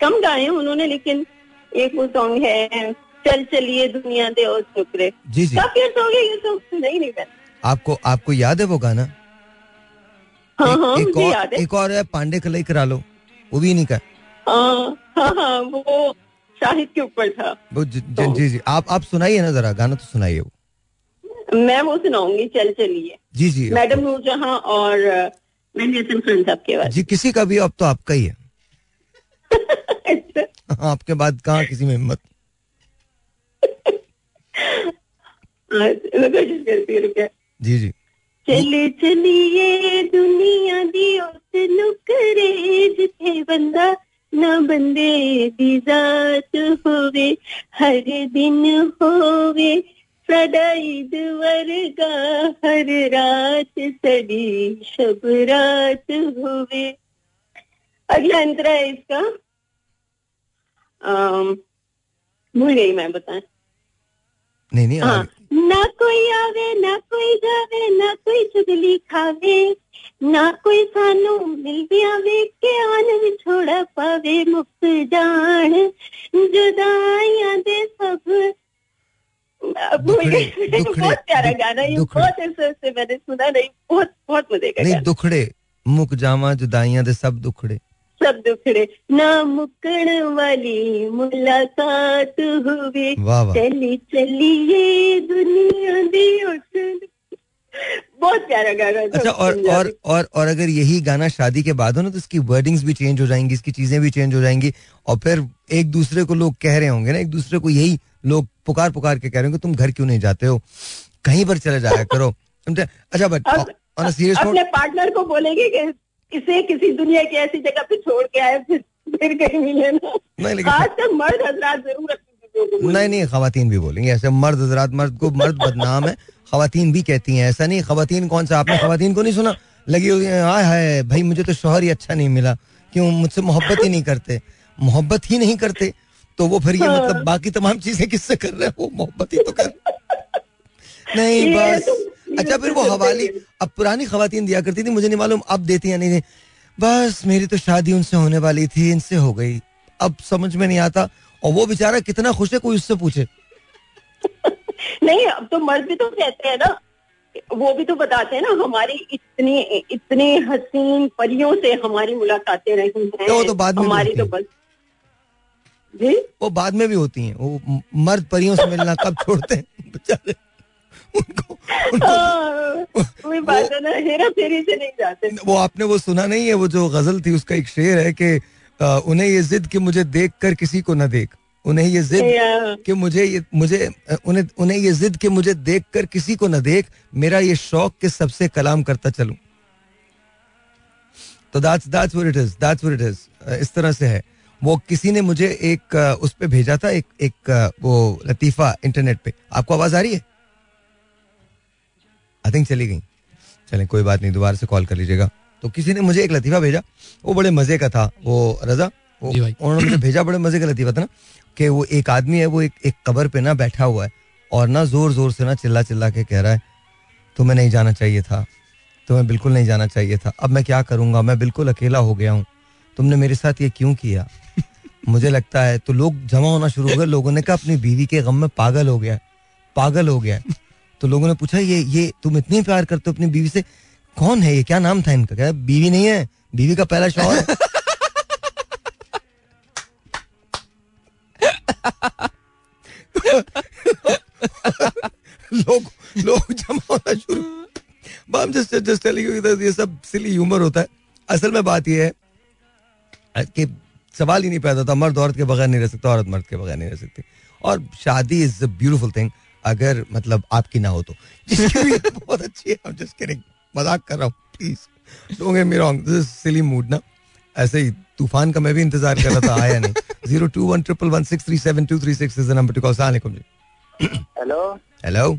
कम गाए हैं उन्होंने लेकिन एक वो सॉन्ग है चल चलिए दुनिया दे और शुक्रे जी जी। काफ़ी अर्सा हो गया ये सॉन्ग सुना ही नहीं मैंने आपको आपको याद है वो गाना? हाँ एक, हाँ एक मुझे और याद है। एक और है पांडे कलई करा लो। वो भी नहीं का। हाँ हाँ हाँ वो शाहिद के ऊपर था। वो ज- ज- जी जी। आप आप सुनाइए ना जरा गाना तो सुनाइए वो। मैं वो सुनाऊँगी चल चलिए। जी जी मैडम नूरजहां और बाद जी किसी का भी अब तो आपका ही है। *laughs* आपके बाद कहा किसी में हिम्मत? *laughs* हाँ, हूँ। जी जी। चले चलिए दुनिया दी उस नुकरे जिथे बंदा। ना बंदे दी जात होवे हर दिन होवे। सदा ईद वर्गा हर रात सड़ी शब रात होवे अगला अंतरा है इसका। भूल गई मैं बताएँ नहीं नहीं हाँ ना कोई आवे ना कोई जावे ना कोई चुगली खावे। ना कोई सानू मिल भी आवे के आन विछोड़ा पावे मुक्त जान। जुदाइयाँ दे सब *laughs* बहुत प्यारा गाना ये। बहुत मैंने सुना नहीं बहुत बहुत मज़े का नहीं दुखड़े मुक जावा जुदाइयाँ दे सब दुखड़े। सब दुखड़े। ना मुकण वाली मुलाकात वाह वाह। चली चलिए दुनिया दी बहुत प्यारा गाना अच्छा और और और और अगर यही गाना शादी के बाद हो ना तो इसकी वर्डिंग्स भी चेंज हो जाएँगी इसकी चीज़ें भी चेंज हो जाएँगी और फिर एक दूसरे को लोग कह रहे होंगे ना एक दूसरे को यही लोग पुकार पुकार के कह रहे हो तुम घर क्यों नहीं जाते हो? कहीं पर चले जाया करो? अच्छा बट अब- ऑन सीरियस अपने पार्टनर को बोलेंगे कि इसे किसी दुनिया की ऐसी जगह पे छोड़ के आए फिर फिर कहीं मिले ना। नहीं लेकिन खासकर मर्द हजरात ज़रूर। नहीं नहीं खातन भी बोलेंगे। ऐसे मर्द हजरात मर्द को मर्द बदनाम है खातन भी कहती हैं ऐसा नहीं खातन कौन सा आपने खातन को नहीं सुना? लगी हुई है हाय हाय भाई मुझे तो शोहर ही अच्छा नहीं मिला। क्यों? मुझसे मोहब्बत ही नहीं करते। मोहब्बत ही नहीं करते। तो वो फिर ये हाँ। मतलब बाकी तमाम चीज़ें किससे कर रहे हैं? वो मोहब्बत ही तो कर नहीं बस। तो- अच्छा तो फिर वो हवाली अब पुरानी खातन दिया करती थी मुझे नहीं मालूम अब देती या नहीं बस मेरी तो शादी उनसे होने वाली थी इनसे हो गई। अब समझ में नहीं आता और वो बेचारा कितना खुश है कोई उससे पूछे। नहीं अब तो मर्द भी तो कहते हैं ना वो भी तो बताते हैं ना हमारी इतनी इतनी हसीन परियों से हमारी मुलाकातें रही हैं तो तो बाद में हमारी तो बस। जी? वो बाद में भी होती हैं। वो मर्द परियों से मिलना कब छोड़ते हैं। *laughs* बेचारे उनको उनको हाँ, वही बात है ना हेरा फेरी से नहीं जाते। वो आपने वो सुना नहीं है वो जो गज़ल थी उसका एक शेर है कि उन्हें ये जिद कि मुझे देख कर किसी को न देख। उन्हें ये जिद कि मुझे ये मुझे उन्हें उन्हें ये जिद कि मुझे देख कर किसी को न देख मेरा ये शौक कि सबसे कलाम करता चलूँ। तो that's that's what it is that's what it is इस तरह से है। वो किसी ने मुझे एक उस पर भेजा था एक एक वो लतीफा इंटरनेट पे। आपको आवाज़ आ रही है? आई थिंक चली गई। चलें कोई बात नहीं दोबारा से कॉल कर लीजिएगा। तो किसी ने मुझे एक लतीफा भेजा। वो बड़े मज़े का था वो रजा। वो उन्होंने मुझे भेजा बड़े मज़े का लतीफा था ना कि वो एक आदमी है वो एक एक कबर पे ना बैठा हुआ है और ना ज़ोर ज़ोर से ना चिल्ला चिल्ला के कह रहा है तुम्हें नहीं जाना चाहिए था। तुम्हें बिल्कुल नहीं जाना चाहिए था। अब मैं क्या करूँगा? मैं बिल्कुल अकेला हो गया हूँ। तुमने मेरे साथ ये क्यों किया? मुझे लगता है तो लोग जमा होना शुरू हो गए। लोगों ने कहा, अपनी बीवी के गम में पागल हो गया पागल हो गया तो लोगों ने पूछा, ये ये, तुम इतने प्यार करते हो अपनी बीवी से? कौन है ये? क्या नाम था इनका? क्या बीवी नहीं है। बीवी का पहला शौहर लोग लोग जमा होना शुरू। that ये सब सिली ह्यूमर होता है। असल में बात ये है, कि सवाल ही नहीं पैदा होता मर्द औरत के बगैर नहीं रह सकता औरत मर्द के बगैर नहीं रह सकती। और शादी इज़ अ ब्यूटीफुल थिंग अगर मतलब आपकी ना हो तो। *laughs* बहुत अच्छी है I'm just मज़ाक कर रहा हूँ please don't get me wrong this silly mood ना। ऐसे ही तूफ़ान का मैं भी इंतज़ार कर रहा था आया नहीं। Zero two one triple one six three seven two three six is number to call सलाम जी। हेलो हेलो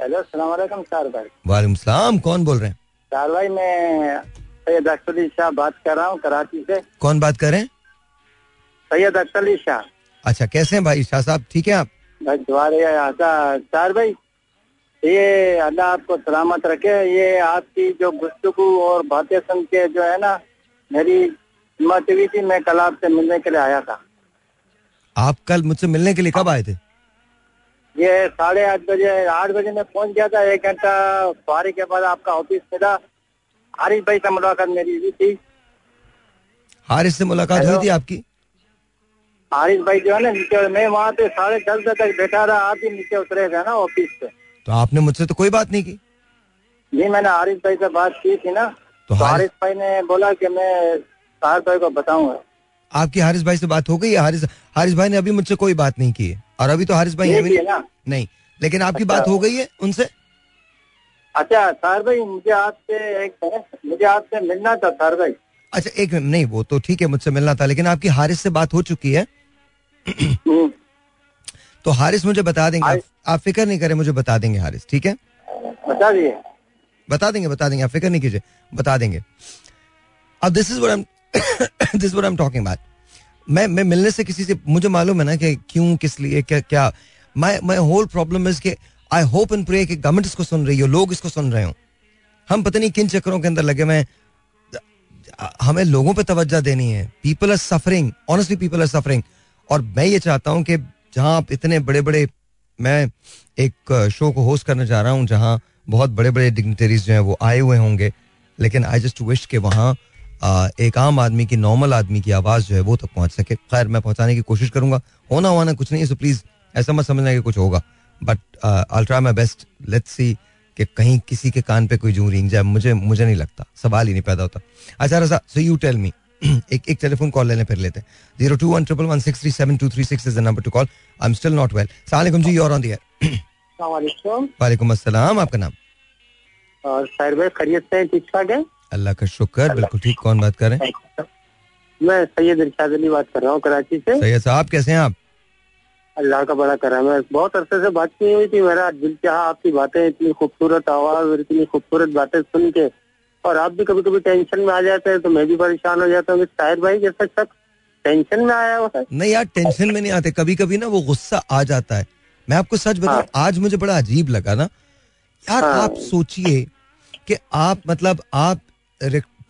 हेलो सलाम वालेकुम सार भाई। वालेकुम सलाम कौन बोल रहे हैं? सार भाई मैं सैयद अख्तर अली शाह बात कर रहा हूँ कराची से। कौन बात कर रहे हैं? सैयद अख्तर अली शाह। अच्छा कैसे हैं भाई? शाह साहब ठीक है आप? भाई तुम्हारे यहाँ भाई ये अल्लाह आपको सलामत रखे। ये आपकी जो गुफ्तगू और बातें सुन के जो है ना मेरी हिम्मत हुई थी मैं कल आपसे मिलने के लिए आया था। आप कल मुझसे मिलने के लिए कब आए थे? ये साढ़े आठ बजे आठ बजे मैं पहुँच गया था। एक घंटा सवारी के बाद आपका ऑफ़िस मिला। हारिस भाई से मुलाकात मेरी हुई थी। हारिस से मुलाकात हुई थी आपकी? हारिस भाई जो है ना नीचे मैं वहाँ पे साढ़े दस बजे तक बैठा रहा आप ही नीचे उतरे थे ना ऑफ़िस से तो आपने मुझसे तो कोई बात नहीं की? जी मैंने हारिस भाई से बात की थी ना। तो तो हारिस भाई ने बोला कि मैं साहब भाई को बताऊँगा। आपकी हारिस भाई से बात हो गई है हारिस हारिस भाई ने अभी मुझसे कोई बात नहीं की? है और अभी तो हारिस भाई नहीं लेकिन आपकी अच्छा। बात हो गई है उनसे? अच्छा सर भाई मुझे आपसे एक मुझे आपसे मिलना था सर भाई। अच्छा एक नहीं वो तो ठीक है मुझसे मिलना था लेकिन आपकी हारिस से बात हो चुकी है। हम्म, तो हारिस मुझे बता देंगे आप, आप फ़िक्र नहीं करें मुझे बता देंगे हारिस ठीक है? बता दिए। बता देंगे बता देंगे आप फ़िक्र नहीं कीजिए बता देंगे। अब this is this I am talking about मैं मैं मिलने से किसी से मुझे मालूम है ना कि क्यों किस लिए क्या क्या my my whole problem is कि आई होप एंड प्रे कि गवर्नमेंट इसको सुन रही हो, लोग इसको सुन रहे हो। हम पता नहीं किन चक्करों के अंदर लगे हुए हमें लोगों पे तवज्जो देनी है। People are suffering honestly people are suffering और मैं ये चाहता हूँ कि जहाँ आप इतने बड़े बड़े मैं एक शो को होस्ट करने जा रहा हूँ, जहाँ बहुत बड़े बड़े डिग्निटरीज जो हैं वो आए हुए होंगे। लेकिन आई जस्ट विश के वहाँ एक आम आदमी की नॉर्मल आदमी की आवाज़ जो है वो तक पहुँच सके। खैर, मैं पहुँचाने की कोशिश करूँगा। होना होना कुछ नहीं है सो प्लीज़ ऐसा मत समझना कि कुछ होगा। But I try my best let's see कि कहीं किसी के कान पे कोई जूं रिंग जाए। मुझे मुझे नहीं लगता। सवाल ही नहीं पैदा होता। अच्छा रजा सो यू टेल मी एक एक टेलीफोन कॉल लेने फिर लेते हैं। Zero two one triple one six three seven two three six is the number to call I am still not well सलाम जी योर ऑन द एयर वालेकुम अस्सलाम आपका नाम साहिर भाई खैरियत से ठीक ठाक है? अल्लाह का शुक्र बिल्कुल ठीक। कौन बात कर रहे हैं? मैं सैयद इरशाद अली बात कर रहा हूँ कराची से। सैयद साहब कैसे हैं आप? अल्लाह का बड़ा करम है। बहुत अरसे से बात नहीं हुई थी मेरा। दिल चाहा आपकी बातें इतनी खूबसूरत आवाज़ और इतनी खूबसूरत बातें सुन के। और आप भी कभी कभी टेंशन में आ जाते हैं तो मैं भी परेशान हो जाता हूँ। कि भाई जैसा शख्स टेंशन में आया हुआ है? नहीं यार टेंशन में नहीं आते। कभी कभी ना वो गुस्सा आ जाता है। मैं आपको सच बताऊँ आज मुझे बड़ा अजीब लगा ना। यार हाँ। आप सोचिए कि आप मतलब आप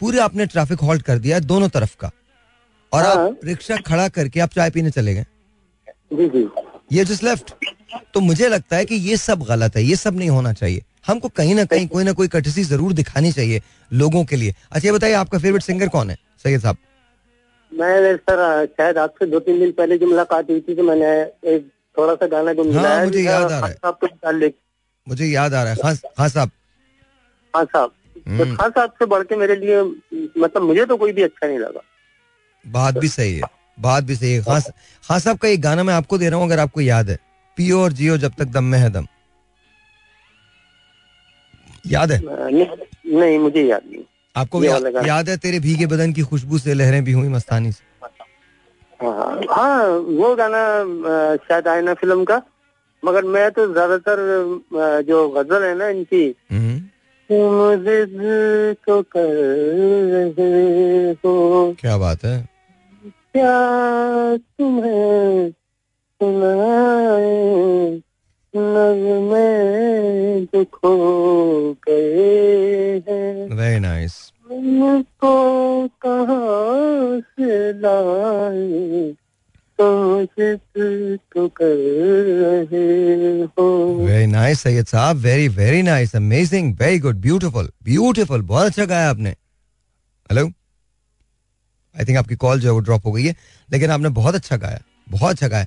पूरे आपने ट्रैफ़िक हॉल्ट कर दिया दोनों तरफ़ का। और हाँ। आप रिक्शा खड़ा करके आप चाय पीने चले गए। जी जी। ये जस्ट लेफ़्ट तो मुझे लगता है कि ये सब गलत है ये सब नहीं होना चाहिए। हमको कहीं ना कहीं कोई ना कोई कटसी ज़रूर दिखानी चाहिए लोगों के लिए। अच्छा ये बताइए आपका फेवरेट सिंगर कौन है? सैयद साहब। मैं सर शायद आपसे दो तीन दिन पहले जो मुलाकात हुई थी तो मैंने एक थोड़ा सा गाना गुनगुनाया मुझे याद आ रहा है। मुझे याद आ रहा है। खान खान साहब। हाँ साहब। तो हम्म। खान साहब से बढ़ के मेरे लिए मतलब मुझे तो कोई भी अच्छा नहीं लगा। बात भी सही है। बात भी सही है। खान खान साहब का एक गाना मैं आपको दे रहा हूँ अगर आपको याद है। पियो और जियो जब तक दम में है दम। याद है? नहीं, नहीं मुझे याद नहीं। आपको ये या, याद है तेरे भीगे बदन की खुशबू से लहरें भी हुई मस्तानी से? हाँ हाँ वो गाना शायद शायद आयना फ़िल्म का। मगर मैं तो ज़्यादातर जो गज़ल है ना इनकी हम्म, तुम जिद तो कर रहे हो। क्या बात है? क्या तुम्हें सुनाए नगमे जो खो गए हैं? वेरी नाइस तुमको कहाँ से लाए? तो तो हो। Very nice Syed sahab very very nice amazing very good beautiful beautiful बहुत अच्छा गाया आपने। हेलो आई थिंक आपकी कॉल जो है वो ड्रॉप हो गई है। लेकिन आपने बहुत अच्छा गाया बहुत अच्छा गाया।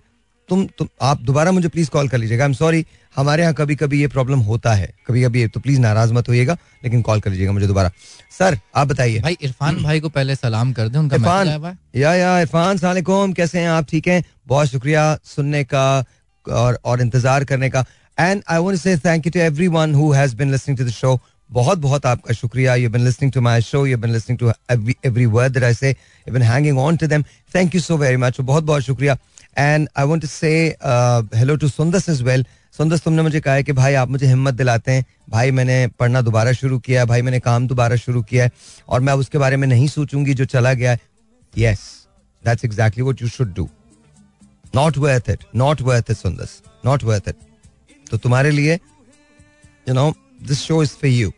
तुम तुम आप दोबारा मुझे प्लीज़ कॉल कर लीजिएगा। आई एम सॉरी हमारे यहाँ कभी कभी ये प्रॉब्लम होता है। कभी कभी तो प्लीज़ नाराज़ मत होइएगा लेकिन कॉल कर लीजिएगा मुझे दोबारा। सर आप बताइए। भाई इरफान भाई को पहले सलाम कर दे उनका इरफान या या इरफान सलाम कैसे हैं आप? ठीक हैं? बहुत शुक्रिया सुनने का और और इंतज़ार करने का। And I want to say thank you to everyone who has been listening to the show बहुत बहुत आपका शुक्रिया। You been listening to my show you been listening to every word I say you been hanging on to them thank you so very much बहुत बहुत शुक्रिया। And I want to say hello to Sundas is well Sundas तुमने मुझे कहा है कि भाई आप मुझे हिम्मत दिलाते हैं। भाई मैंने पढ़ना दोबारा शुरू किया है। भाई मैंने काम दोबारा शुरू किया है। और मैं उसके बारे में नहीं सोचूँगी जो चला गया है। Yes that's exactly what you should do not worth it not worth it Sundas not worth it तो तुम्हारे लिए you know this show is for you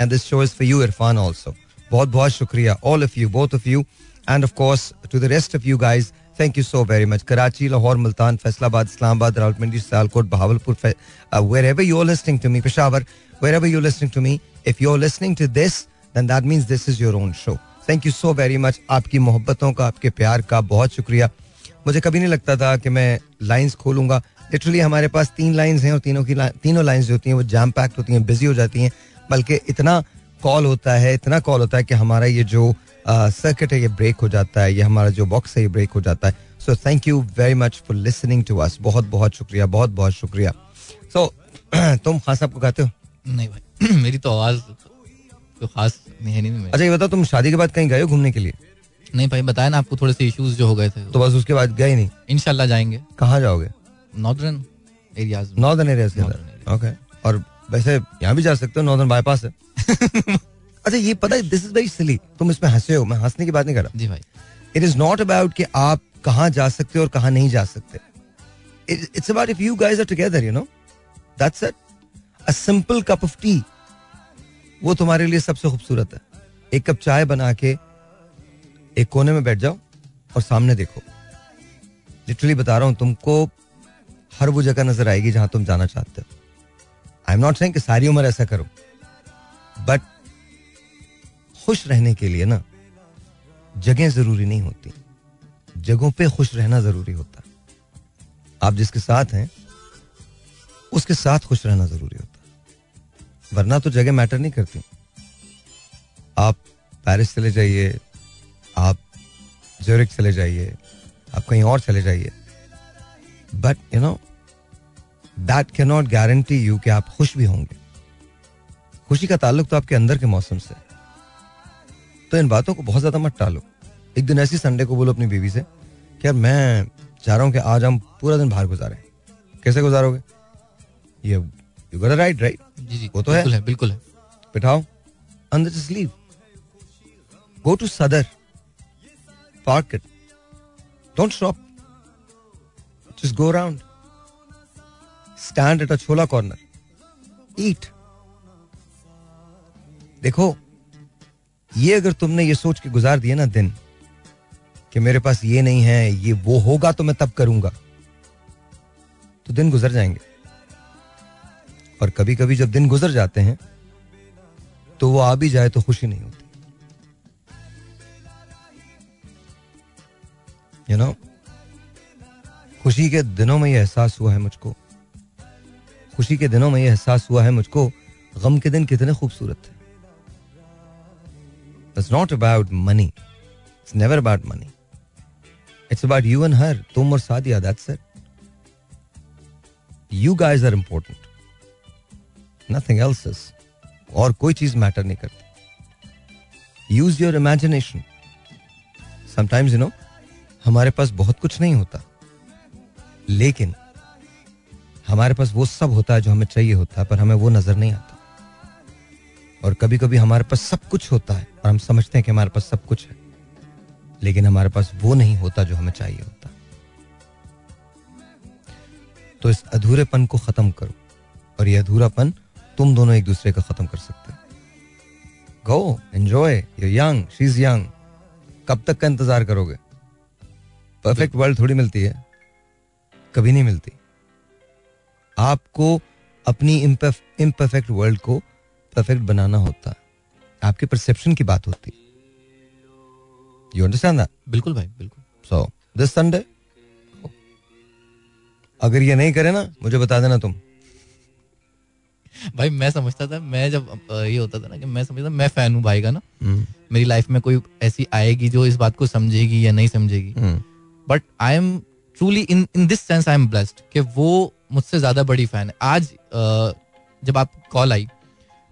and this show is for you Irfan also बहुत बहुत शुक्रिया all of you both of you and of course to the rest of you guys thank you so very much Karachi Lahore Multan Faisalabad Islamabad Rawalpindi Sialkot Bahawalpur wherever you listening to me Peshawar wherever you listening to me if you are listening to this then that means this is your own show thank you so very much आपकी मोहब्बतों का आपके प्यार का बहुत शुक्रिया मुझे कभी नहीं लगता था कि मैं लाइंस खोलूँगा लिटरली हमारे पास तीन लाइंस हैं और तीनों की तीनों लाइंस जो होती हैं वो जैम पैक्ट होती हैं बिज़ी हो जाती हैं बल्कि इतना कॉल होता है इतना कॉल होता है कि हमारा ये जो सर्किट है ये ब्रेक हो जाता है ये हमारा जो बॉक्स है ये ब्रेक हो जाता है। So thank you very much for listening to us बहुत बहुत शुक्रिया बहुत बहुत शुक्रिया। सो *clears throat* तुम खास साहब को गाते हो? नहीं भाई *clears throat* मेरी तो आवाज़ तो खास नहीं है नहीं अच्छा ये बताओ तुम शादी के बाद कहीं गए हो घूमने के लिए? नहीं भाई बताया ना आपको थोड़े से इश्यूज़ जो हो गए थे। तो बस उसके बाद गए नहीं? इनशाला जाएँगे। कहाँ जाओगे? नॉर्दर्न एरियाज़ नॉर्दर्न एरियाज़ के अंदर। ओके और वैसे यहाँ भी जा सकते हो नॉर्दर्न बाईपास है। *laughs* अच्छा ये पता है दिस इज़ वेरी सिली तुम इसमें हंसे हो मैं हंसने की बात नहीं कर रहा। जी भाई। इट इज़ नॉट अबाउट कि आप कहाँ जा सकते हो और कहाँ नहीं जा सकते। It's about if you guys are together you know that's it a simple cup of tea वो तुम्हारे लिए सबसे खूबसूरत है। एक कप चाय बना के एक कोने में बैठ जाओ और सामने देखो। लिटरली बता रहा हूँ तुमको हर वो जगह नज़र आएगी जहाँ तुम जाना चाहते हो। आई एम नॉट कि सारी उम्र ऐसा करो बट खुश रहने के लिए ना जगह ज़रूरी नहीं होती। जगहों पे खुश रहना ज़रूरी होता। आप जिसके साथ हैं, उसके साथ खुश रहना ज़रूरी होता। वरना तो जगह मैटर नहीं करती। आप पेरिस चले जाइए, आप ज्यूरिक चले जाइए, आप कहीं और चले जाइए। But you know that can not guarantee you कि आप खुश भी होंगे। खुशी का ताल्लुक तो आपके अंदर के मौसम से तो इन बातों को बहुत ज़्यादा मत टालो। एक दिन ऐसी संडे को बोलो अपनी बीवी से कि यार मैं चाह रहा हूँ कि आज हम पूरा दिन बाहर गुजारें। कैसे गुजारोगे? ये यू गॉट राइट राइट जी जी वो तो बिल्कुल है। है बिल्कुल है। बिठाओ अंदर just leave go to Saddar park it don't stop just go around stand at a chhola corner eat देखो ये अगर तुमने ये सोच के गुजार दिया ना दिन कि मेरे पास ये नहीं है ये वो होगा तो मैं तब करूँगा तो दिन गुजर जाएँगे। और कभी कभी जब दिन गुजर जाते हैं तो वो आ भी जाए तो खुशी नहीं होती। यू you नो know, खुशी के दिनों में ये एहसास हुआ है मुझको। खुशी के दिनों में ये एहसास हुआ है मुझको, गम के दिन कितने खूबसूरत थे। It's not about money it's never about money it's about you and her तुम और Sadia that's it you guys are important nothing else is और कोई चीज़ मैटर नहीं करती। Use your imagination sometimes you know हमारे पास बहुत कुछ नहीं होता। लेकिन हमारे पास वो सब होता है जो हमें चाहिए होता है, पर हमें वो नज़र नहीं आता। और कभी कभी हमारे पास सब कुछ होता है, और हम समझते हैं कि हमारे पास सब कुछ है, लेकिन हमारे पास वो नहीं होता जो हमें चाहिए होता। तो इस अधूरेपन को खत्म करो, और ये अधूरापन तुम दोनों एक दूसरे का खत्म कर सकते हो। Go enjoy you young she is young कब तक का इंतज़ार करोगे? परफेक्ट वर्ल्ड थोड़ी मिलती है। कभी नहीं मिलती। आपको अपनी इम्परफेक्ट वर्ल्ड को परफेक्ट बनाना होता है। आपके परसेप्शन की बात होती है। यू अंडरस्टैंड दैट बिल्कुल भाई बिल्कुल। सो दिस संडे अगर ये नहीं करे ना मुझे बता देना तुम। भाई मैं समझता था मैं जब ये होता था ना कि मैं समझता मैं फ़ैन हूँ भाई का ना। हम्म, मेरी लाइफ में कोई ऐसी आएगी जो इस बात को समझेगी या नहीं समझेगी। But I am truly in in this sense I am blessed कि वो मुझसे ज़्यादा बड़ी फ़ैन है। आज जब आप कॉल आई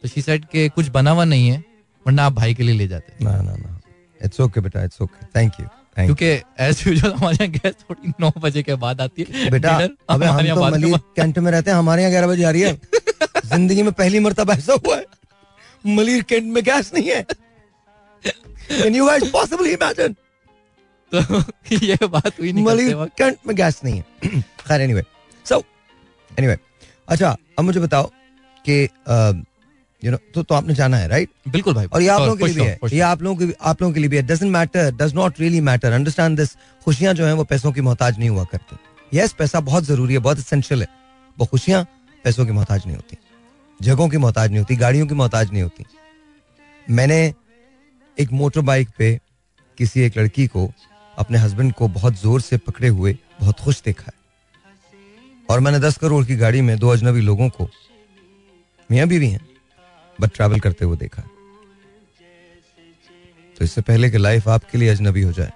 तो शी सेड कि कुछ बना हुआ नहीं है वरना आप भाई के लिए ले जाते। ना ना ना। इट्स ओके बेटा इट्स ओके थैंक यू क्योंकि एज यूजुअल हमारे यहाँ गैस थोड़ी नौ बजे के बाद आती है। बेटा अबे हम तो बाद में मलिर कैंट में रहते हैं हमारे यहाँ ग्यारह बजे आ रही है। *laughs* ज़िंदगी में पहली मरतब ऐसा हुआ है। मलिर कैंट में गैस नहीं है। Can you guys possibly imagine तो *laughs* ये बात हुई नहीं मलिर कैंट में गैस नहीं है। *clears throat* खैर एनीवे सो एनीवे अच्छा अब मुझे बताओ कि यू नो तो तो आपने जाना है राइट बिल्कुल भाई। और ये आप लोगों के लिए भी है। ये आप लोगों के आप लोगों के लिए भी है। Doesn't matter does not really matter understand this खुशियाँ जो हैं वो पैसों की मोहताज नहीं हुआ करती। यस पैसा बहुत ज़रूरी है बहुत एसेंशियल है। वो खुशियाँ पैसों की मोहताज नहीं होती। जगहों की मोहताज नहीं होती गाड़ियों की मोहताज नहीं होती। मैंने एक मोटर बाइक पे किसी एक लड़की को अपने हस्बैंड को बहुत ज़ोर से पकड़े हुए बहुत खुश देखा है। और मैंने दस करोड़ की गाड़ी में दो अजनबी लोगों को, मियाँ बीवी हैं बट ट्रैवल करते हुए देखा। तो इससे पहले कि लाइफ आपके लिए अजनबी हो जाए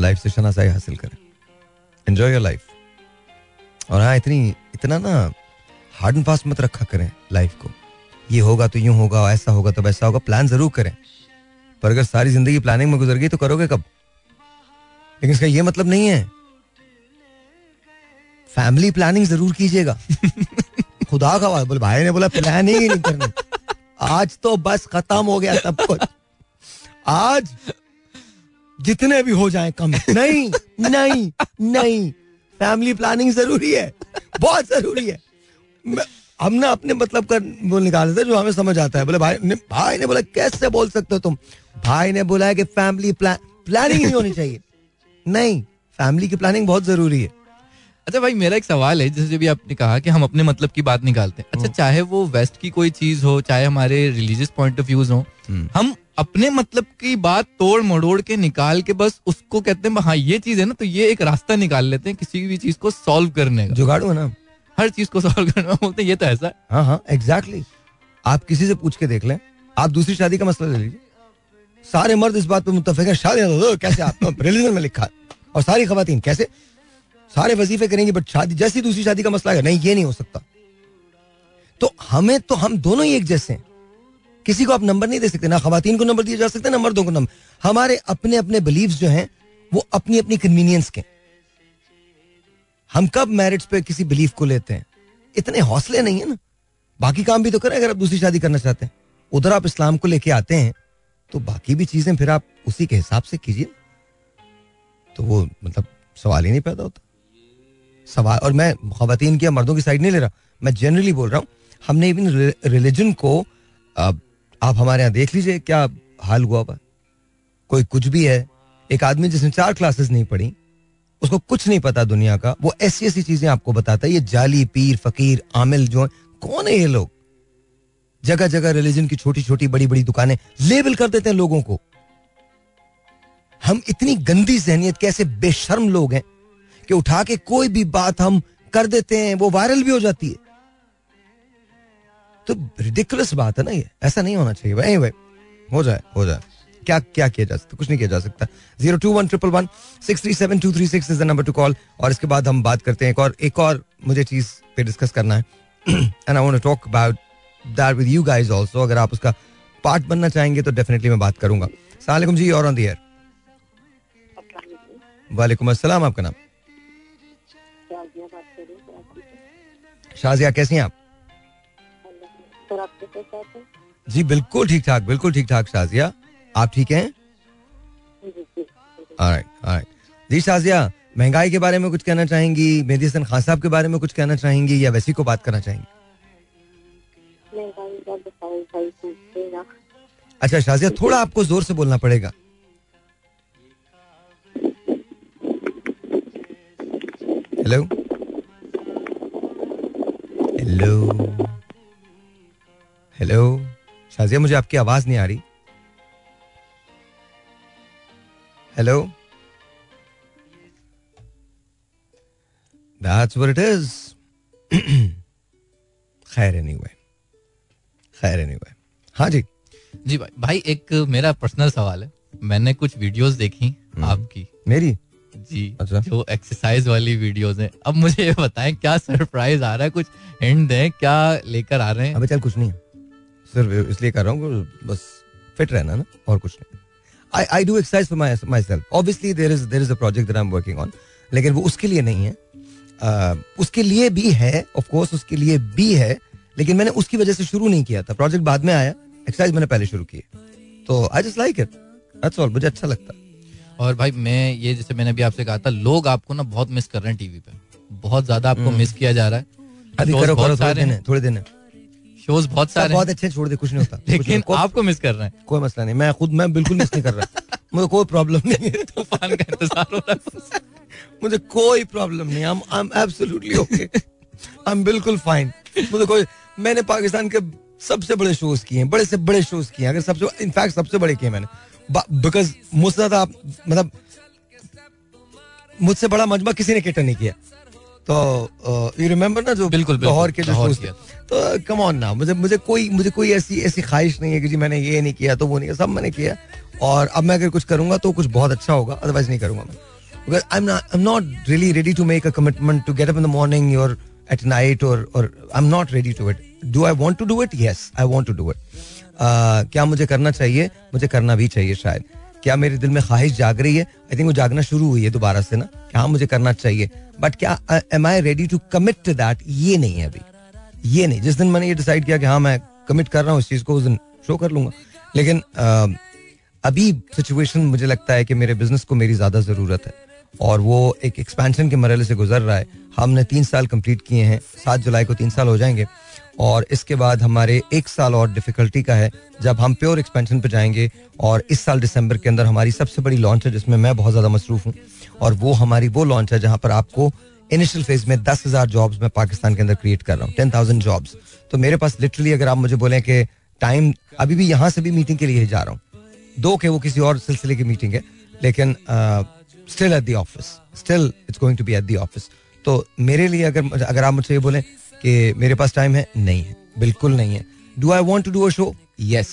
लाइफ से शनासाई हासिल करें। एंजॉय योर लाइफ और हाँ इतनी, इतना ना हार्ड एंड फास्ट मत रखा करें लाइफ को। ये होगा तो यूँ होगा, ऐसा होगा तो वैसा होगा प्लान ज़रूर करें। पर अगर सारी ज़िंदगी प्लानिंग में गुजर गई तो करोगे कब? लेकिन इसका ये मतलब नहीं है फैमिली प्लानिंग ज़रूर कीजिएगा। *laughs* खुदा का बोले भाई ने बोला प्लानिंग ही नहीं करनी। आज तो बस खत्म हो गया सब कुछ। आज जितने भी हो जाए कम। नहीं नहीं नहीं। फैमिली प्लानिंग ज़रूरी है। बहुत ज़रूरी है। हम ना अपने मतलब का वो निकाले थे जो हमें समझ आता है। बोले भाई ने भाई ने बोला कैसे बोल सकते हो तुम? भाई ने बोला है कि फैमिली प्लान प्लानिंग नहीं होनी चाहिए। नहीं फैमिली की प्लानिंग बहुत ज़रूरी है। अच्छा भाई मेरा एक सवाल है जैसे भी आपने कहा कि हम अपने मतलब की बात निकालते हैं। अच्छा हम्म। चाहे वो वेस्ट की कोई चीज़ हो चाहे हमारे रिलीजियस पॉइंट ऑफ़ व्यूज़ हो हम्म। हम अपने मतलब की बात तोड़ मड़ोड़ के निकाल के बस उसको कहते हैं हाँ ये चीज़ है ना तो ये एक रास्ता निकाल लेते हैं किसी भी चीज़ को सॉल्व करने का। जुगाड़ू है ना। हर चीज़ को सॉल्व करना बोलते हैं ये तो ऐसा हाँ। हाँ एग्जैक्टली आप किसी से पूछ के देख लें। आप दूसरी शादी का मसला ले लीजिए। सारे मर्द इस बात पर मुतफिक है शादी कैसे आप रिलीजन *laughs* में लिखा? और सारी खवातीन कैसे? सारे वजीफे करेंगे बट शादी, जैसी दूसरी शादी का मसला है नहीं, ये नहीं हो सकता। तो हमें तो हम दोनों ही एक जैसे हैं। किसी को आप नंबर नहीं दे सकते। ना खातन को नंबर दिया जा सकता है, ना मर्दों को नंबर। हमारे अपने अपने बिलीव्स जो हैं, वो अपनी अपनी कन्वीनियंस के हम कब मैरिज पे किसी बिलीफ को लेते हैं? इतने हौसले नहीं है ना। बाकी काम भी तो करें अगर आप दूसरी शादी करना चाहते हैं। उधर आप इस्लाम को लेके आते हैं तो बाकी भी चीज़ें फिर आप उसी के हिसाब से कीजिए। तो वो मतलब सवाल ही नहीं पैदा होता। सवाल, और मैं खातन की या मर्दों की साइड नहीं ले रहा। मैं जनरली बोल रहा हूँ, हमने इवन रिलीजन को आप हमारे यहाँ देख लीजिए, क्या हाल हुआ हुआ। कोई कुछ भी है, एक आदमी जिसने चार क्लासेस नहीं पढ़ी, उसको कुछ नहीं पता दुनिया का, वो ऐसी ऐसी चीज़ें आपको बताता है, ये जाली, पीर, फकीर, आमिल जो है, कौन है ये लोग? जगह जगह रिलीजन की छोटी छोटी बड़ी बड़ी दुकानें लेबल कर देते हैं लोगों को। हम इतनी गंदी जहनीत कैसे बेशर्म लोग हैं? कि उठा के कोई भी बात हम कर देते हैं वो वायरल भी हो जाती है। तो रिडिकुलस बात है ना ये। ऐसा नहीं होना चाहिए। भाई भाई हो जाए हो जाए। क्या क्या किया जा सकता? कुछ नहीं किया जा सकता। Zero two one triple one six three seven two three six is the number to call और इसके बाद हम बात करते हैं एक और एक और मुझे चीज़ पे डिस्कस करना है। And I want to talk about that with you guys also अगर आप उसका पार्ट बनना चाहेंगे तो डेफिनेटली मैं बात करूँगा। सलाम जी और ऑन द एयर वालेकुम अस्सलाम आपका नाम? शाजिया कैसी हैं आप? जी बिल्कुल ठीक ठाक बिल्कुल ठीक ठाक शाजिया। आप ठीक हैं? जी शाजिया महँगाई के बारे में कुछ कहना चाहेंगी? मेहदी हसन खान साहब के बारे में कुछ कहना चाहेंगी या वैसी को बात करना चाहेंगी? अच्छा शाजिया थोड़ा आपको ज़ोर से बोलना पड़ेगा। हेलो हेलो हेलो शाजिया मुझे आपकी आवाज़ नहीं आ रही। Hello that's what it is खैर एनीवे खैर एनीवे हाँ जी। जी भाई भाई एक मेरा पर्सनल सवाल है। मैंने कुछ वीडियोस देखी आपकी। मेरी? जी अच्छा। जो एक्सरसाइज वाली वीडियोस हैं। अब मुझे ये बताएँ क्या सरप्राइज़ आ रहा है? कुछ हिंट दें क्या लेकर आ रहे हैं? अबे चल कुछ नहीं सिर्फ़ इसलिए कर रहा हूँ बस फिट रहना ना और कुछ नहीं। I I do exercise for my myself obviously there is there is a project that I am working on लेकिन वो उसके लिए नहीं है। uh, उसके लिए भी है ऑफ़ कोर्स उसके लिए भी है लेकिन मैंने उसकी वजह से शुरू नहीं किया था। प्रोजेक्ट बाद में आया एक्सरसाइज मैंने पहले शुरू की तो I just like it that's all मुझे अच्छा लगता। है और भाई मैं ये जैसे मैंने अभी आपसे कहा था लोग आपको ना बहुत मिस कर रहे हैं टीवी पे। बहुत ज़्यादा आपको हम्म। मिस किया जा रहा है। अभी करो करो थोड़े दिन थोड़े दिन शोज़ बहुत सारे बहुत अच्छे छोड़ दे कुछ नहीं होता *laughs* लेकिन आपको मिस कर रहे हैं। कोई मसला नहीं मैं खुद मैं बिल्कुल मिस नहीं कर रहा। *laughs* मुझे कोई प्रॉब्लम नहीं है। तूफ़ान का इंतज़ार हो रहा है। मुझे कोई प्रॉब्लम नहीं I am absolutely okay I am बिल्कुल फाइन मुझे कोई मैंने पाकिस्तान के सबसे बड़े शोज़ किए हैं बड़े से बड़े शोज़ किए हैं। अगर सबसे इनफैक्ट सबसे बड़े किए मैंने। बिकॉज़ मुझसे ज़्यादा आप- मतलब मुझसे बड़ा मजमा किसी ने केटर नहीं किया तो यू रिमेम्बर ना जो बिल्कुल, बिल्कुल, लाहौर के जो किया। तो कम ऑन ना मुझे मुझे कोई मुझे कोई ऐसी ऐसी ख्वाहिश नहीं है कि जी मैंने ये नहीं किया तो वो नहीं किया सब मैंने किया और अब मैं अगर कुछ करूँगा तो कुछ बहुत अच्छा होगा अदरवाइज़ नहीं करूँगा मैं because I'm not I'm not really ready to make a commitment to get up in the morning or at night or or I'm not ready to it. Do I want to do it? Yes, I want to do it. Uh, क्या मुझे करना चाहिए? मुझे करना भी चाहिए शायद। क्या मेरे दिल में ख्वाहिश जाग रही है? आई थिंक वो जागना शुरू हुई है दोबारा से ना। कि हाँ मुझे करना चाहिए? बट क्या am I ready to commit to that ये नहीं है अभी। ये नहीं। जिस दिन मैंने ये डिसाइड किया कि हाँ मैं कमिट कर रहा हूँ इस चीज़ को उस दिन शो कर लूँगा। लेकिन अ, अभी सिचुएशन मुझे लगता है कि मेरे बिज़नेस को मेरी ज़्यादा ज़रूरत है। और वो एक एक्सपेंशन के मरहले से गुजर रहा है। हमने तीन साल कंप्लीट किए हैं। सात जुलाई को तीन साल हो जाएँगे। और इसके बाद हमारे एक साल और डिफिकल्टी का है, जब हम प्योर एक्सपेंशन पे जाएँगे और इस साल दिसंबर के अंदर हमारी सबसे बड़ी लॉन्च है, जिसमें मैं बहुत ज़्यादा मसरूफ हूँ और वो हमारी वो लॉन्च है जहाँ पर आपको इनिशियल फ़ेज़ में दस हज़ार जॉब्स मैं पाकिस्तान के अंदर क्रिएट कर रहा हूँ टेन थाउज़ेंड जॉब्स तो मेरे पास लिटरली अगर आप मुझे बोलें कि टाइम अभी भी यहाँ से भी मीटिंग के लिए ही जा रहा हूँ, दो के वो किसी और सिलसिले की मीटिंग है, लेकिन still at the office still it's going to be at the office तो मेरे लिए अगर अगर आप मुझसे ये बोलें कि मेरे पास टाइम है? नहीं है। बिल्कुल नहीं है। Do I want to do a show yes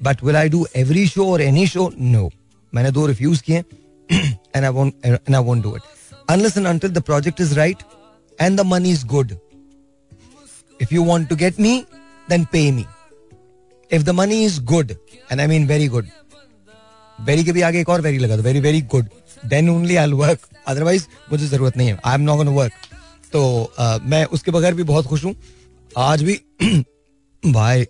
but will I do every show और एनी शो नो मैंने दो रिफ्यूज किए do it unless an until the project is right and the money is good if you want to get me then pay me if the money is good and I mean very good very के भी आगे एक और very लगा दो। Very very good then only I work otherwise मुझे ज़रूरत नहीं है। आई एम नॉट वर्क तो uh, मैं उसके बगैर भी बहुत खुश हूँ. आज भी *clears throat* भाई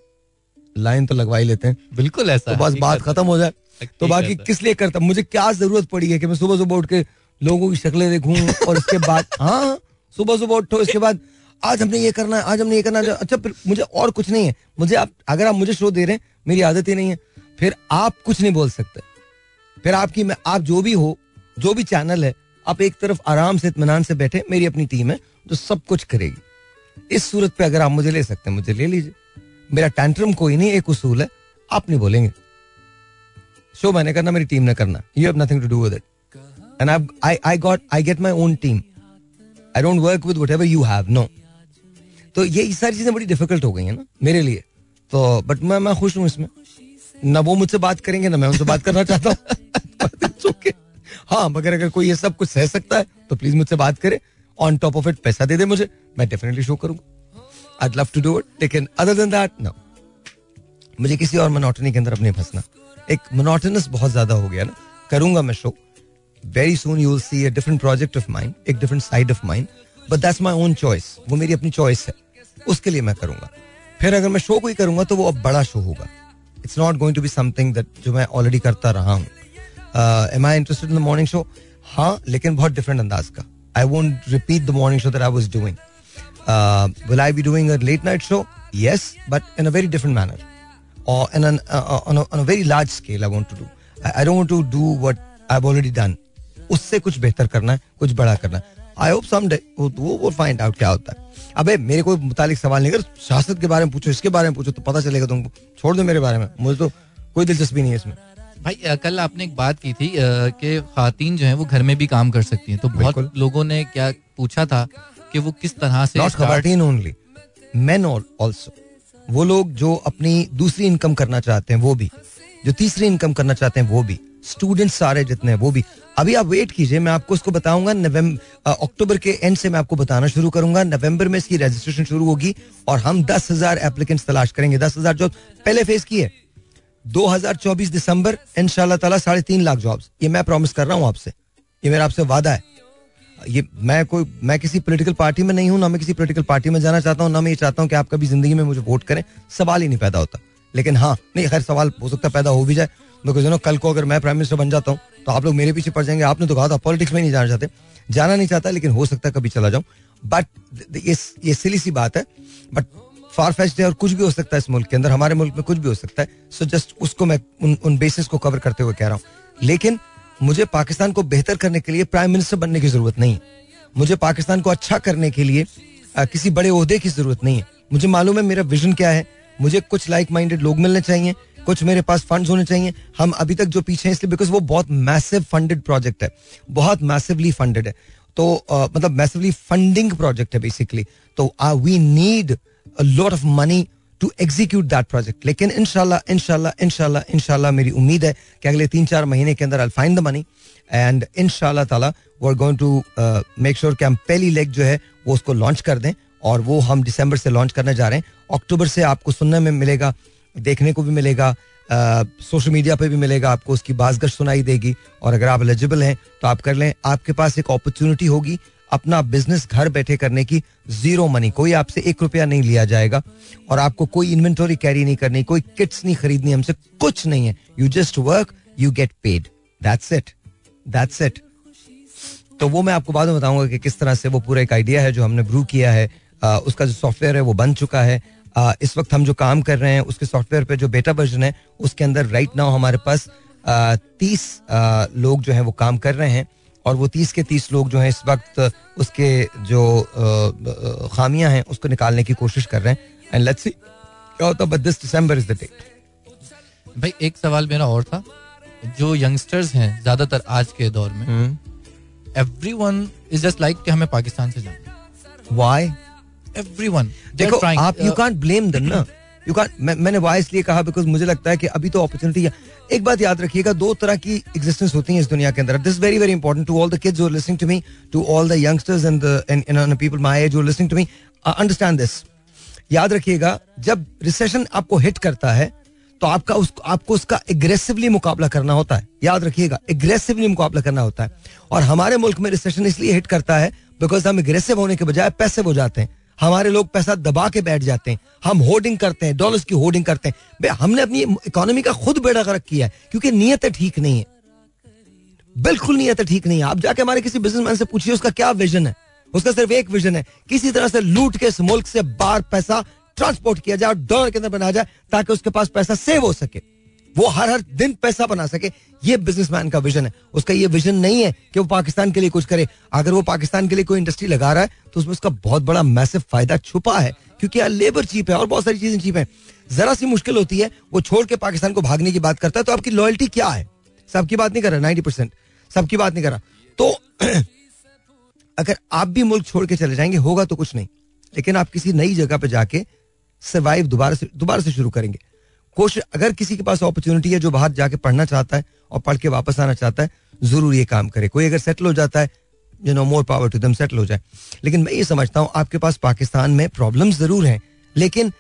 लाइन तो लगवा ही लेते हैं। बिल्कुल ऐसा तो बस बात खत्म हो जाए। तो बाकी किस लिए करता मुझे क्या ज़रूरत पड़ी है कि मैं सुबह सुबह उठ के लोगों की शक्लें देखूँ और इसके *laughs* बाद हाँ सुबह सुबह उठो इसके बाद आज हमने ये करना है आज हमने ये करना है। अच्छा फिर मुझे और कुछ नहीं है। मुझे आप अगर आप मुझे शो दे रहे हैं मेरी आदत ही नहीं है। फिर आप कुछ नहीं बोल सकते। फिर आपकी मैं आप जो भी हो जो भी चैनल है आप एक तरफ़ आराम से इतमान से बैठे मेरी अपनी टीम है जो सब कुछ करेगी। इस सूरत पे अगर आप मुझे ले सकते हैं, मुझे ले लीजिए। मेरा टैंट्रम कोई नहीं, एक उसूल है, आप नहीं बोलेंगे। शो, मैंने करना मेरी टीम ने करना। You have nothing to do with it and I I got I get my own team I don't work with what you have no तो ये सारी चीज़ें बड़ी डिफ़िकल्ट हो गई हैं ना, मेरे लिए। तो बट मैं मैं खुश हूँ इसमें। ना वो मुझसे बात करेंगे, ना मैं उनसे बात करना चाहता हूँ। *laughs* हाँ मगर अगर कोई ये सब कुछ सह सकता है तो प्लीज़ मुझसे बात करे। ऑन टॉप ऑफ़ इट पैसा दे दे मुझे, मैं डेफिनेटली शो करूँगा। I love to do it लेकिन अदर देन दैट नो मुझे किसी और मोनोटनी के अंदर अब नहीं फंसना। एक मोनोटनस बहुत ज़्यादा हो गया ना। करूँगा मैं show very soon you will see a different project of mind एक different side of mind but that's my own choice वो मेरी अपनी चॉइस है। उसके लिए मैं करूँगा। फिर अगर मैं शो कोई करूँगा तो वो अब बड़ा शो होगा। It's not going to be something that जो मैं ऑलरेडी करता रहा हूँ। Am I interested in the morning show हाँ लेकिन बहुत डिफरेंट अंदाज का। I won't repeat the morning show that I was doing will I be doing late night show yes but in a very different manner very large scale I want to do. I, I don't want to do what I've already done. उससे कुछ बेहतर करना है कुछ बड़ा करना है। I hope सम वो वो फाइंड आउट क्या होता है। अबे मेरे कोई मुतालिक सवाल नहीं कर सियासत के बारे में पूछो इसके बारे में पूछो तो पता चलेगा तुमको। छोड़ दो मेरे बारे में। मुझे तो कोई दिलचस्पी नहीं है इसमें। भाई कल आपने एक बात की थी कि खातन जो है वो घर में भी काम कर सकती हैं। तो बहुत। लोगों ने क्या पूछा था कि वो किस तरह से ओनली मैन ऑल्सो वो लोग जो अपनी दूसरी इनकम करना चाहते हैं वो भी। जो तीसरी इनकम करना चाहते हैं वो भी। स्टूडेंट सारे जितने हैं वो भी। अभी आप वेट कीजिए मैं आपको इसको बताऊँगा नवंबर अक्टूबर के एंड से मैं आपको बताना शुरू करूँगा। नवंबर में इसकी रजिस्ट्रेशन शुरू होगी और हम दस हज़ार एप्लीकेंट्स तलाश करेंगे। दस हज़ार जॉब पहले फ़ेज़ की है 2024 दिसंबर, इंशाल्लाह ताला साढ़े तीन लाख जॉब्स ये मैं प्रॉमिस कर रहा हूँ आपसे। ये मेरा आपसे वादा है। ये मैं कोई, मैं किसी पॉलिटिकल पार्टी में नहीं हूँ, ना मैं किसी पॉलिटिकल पार्टी में जाना चाहता हूँ, ना मैं ये चाहता हूँ कि आप कभी ज़िंदगी में मुझे वोट करें। सवाल ही नहीं पैदा होता। लेकिन हाँ नहीं, खैर, सवाल हो सकता पैदा हो भी जाए। बिकॉज़ यू नो कल को अगर मैं प्राइम मिनिस्टर बन जाता हूँ तो आप लोग मेरे पीछे पड़ जाएँगे। आपने तो कहा था पॉलिटिक्स में नहीं जाना चाहते। जाना नहीं चाहता, लेकिन हो सकता कभी चला जाऊँ। बट ये ये सिली सी बात है। बट फार फेस्ट है और कुछ भी हो सकता है इस मुल्क के अंदर हमारे मुल्क में कुछ भी हो सकता है। सो so जस्ट उसको मैं उन उन बेसिस को कवर करते हुए कह रहा हूँ। लेकिन मुझे पाकिस्तान को बेहतर करने के लिए प्राइम मिनिस्टर बनने की ज़रूरत नहीं है। मुझे पाकिस्तान को अच्छा करने के लिए आ, किसी बड़े अहदे की ज़रूरत नहीं है। मुझे मालूम है मेरा विजन क्या है। मुझे कुछ लाइक माइंडेड लोग मिलने चाहिए कुछ मेरे पास फंड्स होने चाहिए। हम अभी तक जो पीछे हैं इसलिए बिकॉज़ वो बहुत मैसिव फंडेड प्रोजेक्ट है। बहुत मैसिवली फंडेड है। तो आ, मतलब मैसिवली फंडिंग प्रोजेक्ट है बेसिकली तो we need lot of money to execute that project लेकिन इनशाला इनशाला इनशाला इनशाला मेरी उम्मीद है कि अगले तीन चार महीने के अंदर I find the money and इनशाला ताला we are going to make sure कि हम पहली लेग जो है वो उसको लॉन्च कर दें और वो हम दिसंबर से लॉन्च करने जा रहे हैं अक्टूबर से आपको सुनने में मिलेगा देखने को भी मिलेगा सोशल मीडिया पे भी मिलेगा आपको उसकी बाजगश सुनाई देगी और अगर आप एलिजिबल हैं तो आप कर लें आपके पास एक अपॉर्चुनिटी होगी अपना बिज़नेस घर बैठे करने की ज़ीरो मनी कोई आपसे एक रुपया नहीं लिया जाएगा और आपको कोई इन्वेंटोरी कैरी नहीं करनी कोई किट्स नहीं खरीदनी हमसे कुछ नहीं है। You just work you get paid that's it that's it तो वो मैं आपको बाद में बताऊँगा कि किस तरह से वो पूरा एक आइडिया है जो हमने ब्रू किया है। आ, उसका जो सॉफ्टवेयर है वो बन चुका है। आ, इस वक्त हम जो काम कर रहे हैं उसके सॉफ्टवेयर पे जो बेटा वर्जन है उसके अंदर राइट नाउ हमारे पास तीस लोग जो हैं वो काम कर रहे हैं। और वो तीस के तीस लोग जो हैं इस वक्त उसके जो खामियाँ हैं उसको निकालने की कोशिश कर रहे हैं। एंड लेट्स सी क्या होता but this December is the date भाई एक सवाल मेरा और था। जो यंगस्टर्स हैं ज़्यादातर आज के दौर में everyone is just like कि हमें पाकिस्तान से जाना वाई एवरी वन देखो आप यू कांट ब्लेम देम ना। यू मैं, मैंने वाई इसलिए कहा बिकॉज़ मुझे लगता है कि अभी तो अपॉर्चुनिटी है एक बात याद रखिएगा दो तरह की एग्जिस्टेंस होती है इस दुनिया के अंदर। This very very important to all the kids are listening to me to all the youngsters and people my age listening to me understand this याद रखिएगा जब रिसेशन आपको हिट करता है तो आपका उस आपको उसका एग्रेसिवली मुकाबला करना होता है। याद रखिएगा एग्रेसिवली मुकाबला करना होता है। और हमारे मुल्क में रिसेशन इसलिए हिट करता है बिकॉज़ हम एग्रेसिव होने के बजाय पैसे हो जाते हैं। हमारे लोग पैसा दबा के बैठ जाते हैं। हम होर्डिंग करते हैं डॉलर्स की होर्डिंग करते हैं। हमने अपनी इकोनॉमी का खुद बेड़ा गर्क किया है, क्योंकि नीयत ठीक नहीं है। बिल्कुल नीयत ठीक नहीं है। आप जाके हमारे किसी बिजनेसमैन से पूछिए, उसका क्या विजन है? उसका सिर्फ़ एक विजन है, किसी तरह से लूट के इस मुल्क से बाहर पैसा ट्रांसपोर्ट किया जाए और डॉलर के अंदर बनाया जाए, ताकि उसके पास पैसा सेव हो सके। वो हर हर दिन पैसा बना सके। ये बिजनेसमैन का विजन है। उसका ये विजन नहीं है कि वो पाकिस्तान के लिए कुछ करे। अगर वो पाकिस्तान के लिए कोई इंडस्ट्री लगा रहा है तो उसमें उसका बहुत बड़ा मैसिव फ़ायदा छुपा है, क्योंकि यार लेबर चीप है और बहुत सारी चीज़ें चीप है। जरा सी मुश्किल होती है, वो छोड़ के पाकिस्तान को भागने की बात करता है तो आपकी लॉयल्टी क्या है? सबकी बात नहीं कर रहा नाइनटी परसेंट सबकी बात नहीं कर रहा। तो *clears throat* अगर आप भी मुल्क छोड़ के चले जाएँगे, होगा तो कुछ नहीं। लेकिन आप किसी नई जगह पर जाके सर्वाइव दोबारा से दोबारा से शुरू करेंगे। कोशिश अगर किसी के पास अपॉर्चुनिटी है, जो बाहर जाके पढ़ना चाहता है और पढ़ के वापस आना चाहता है, ज़रूर ये काम करे। कोई अगर सेटल हो जाता है you know more power to them settle हो जाए। लेकिन मैं ये समझता हूँ, आपके पास पाकिस्तान में प्रॉब्लम ज़रूर हैं, लेकिन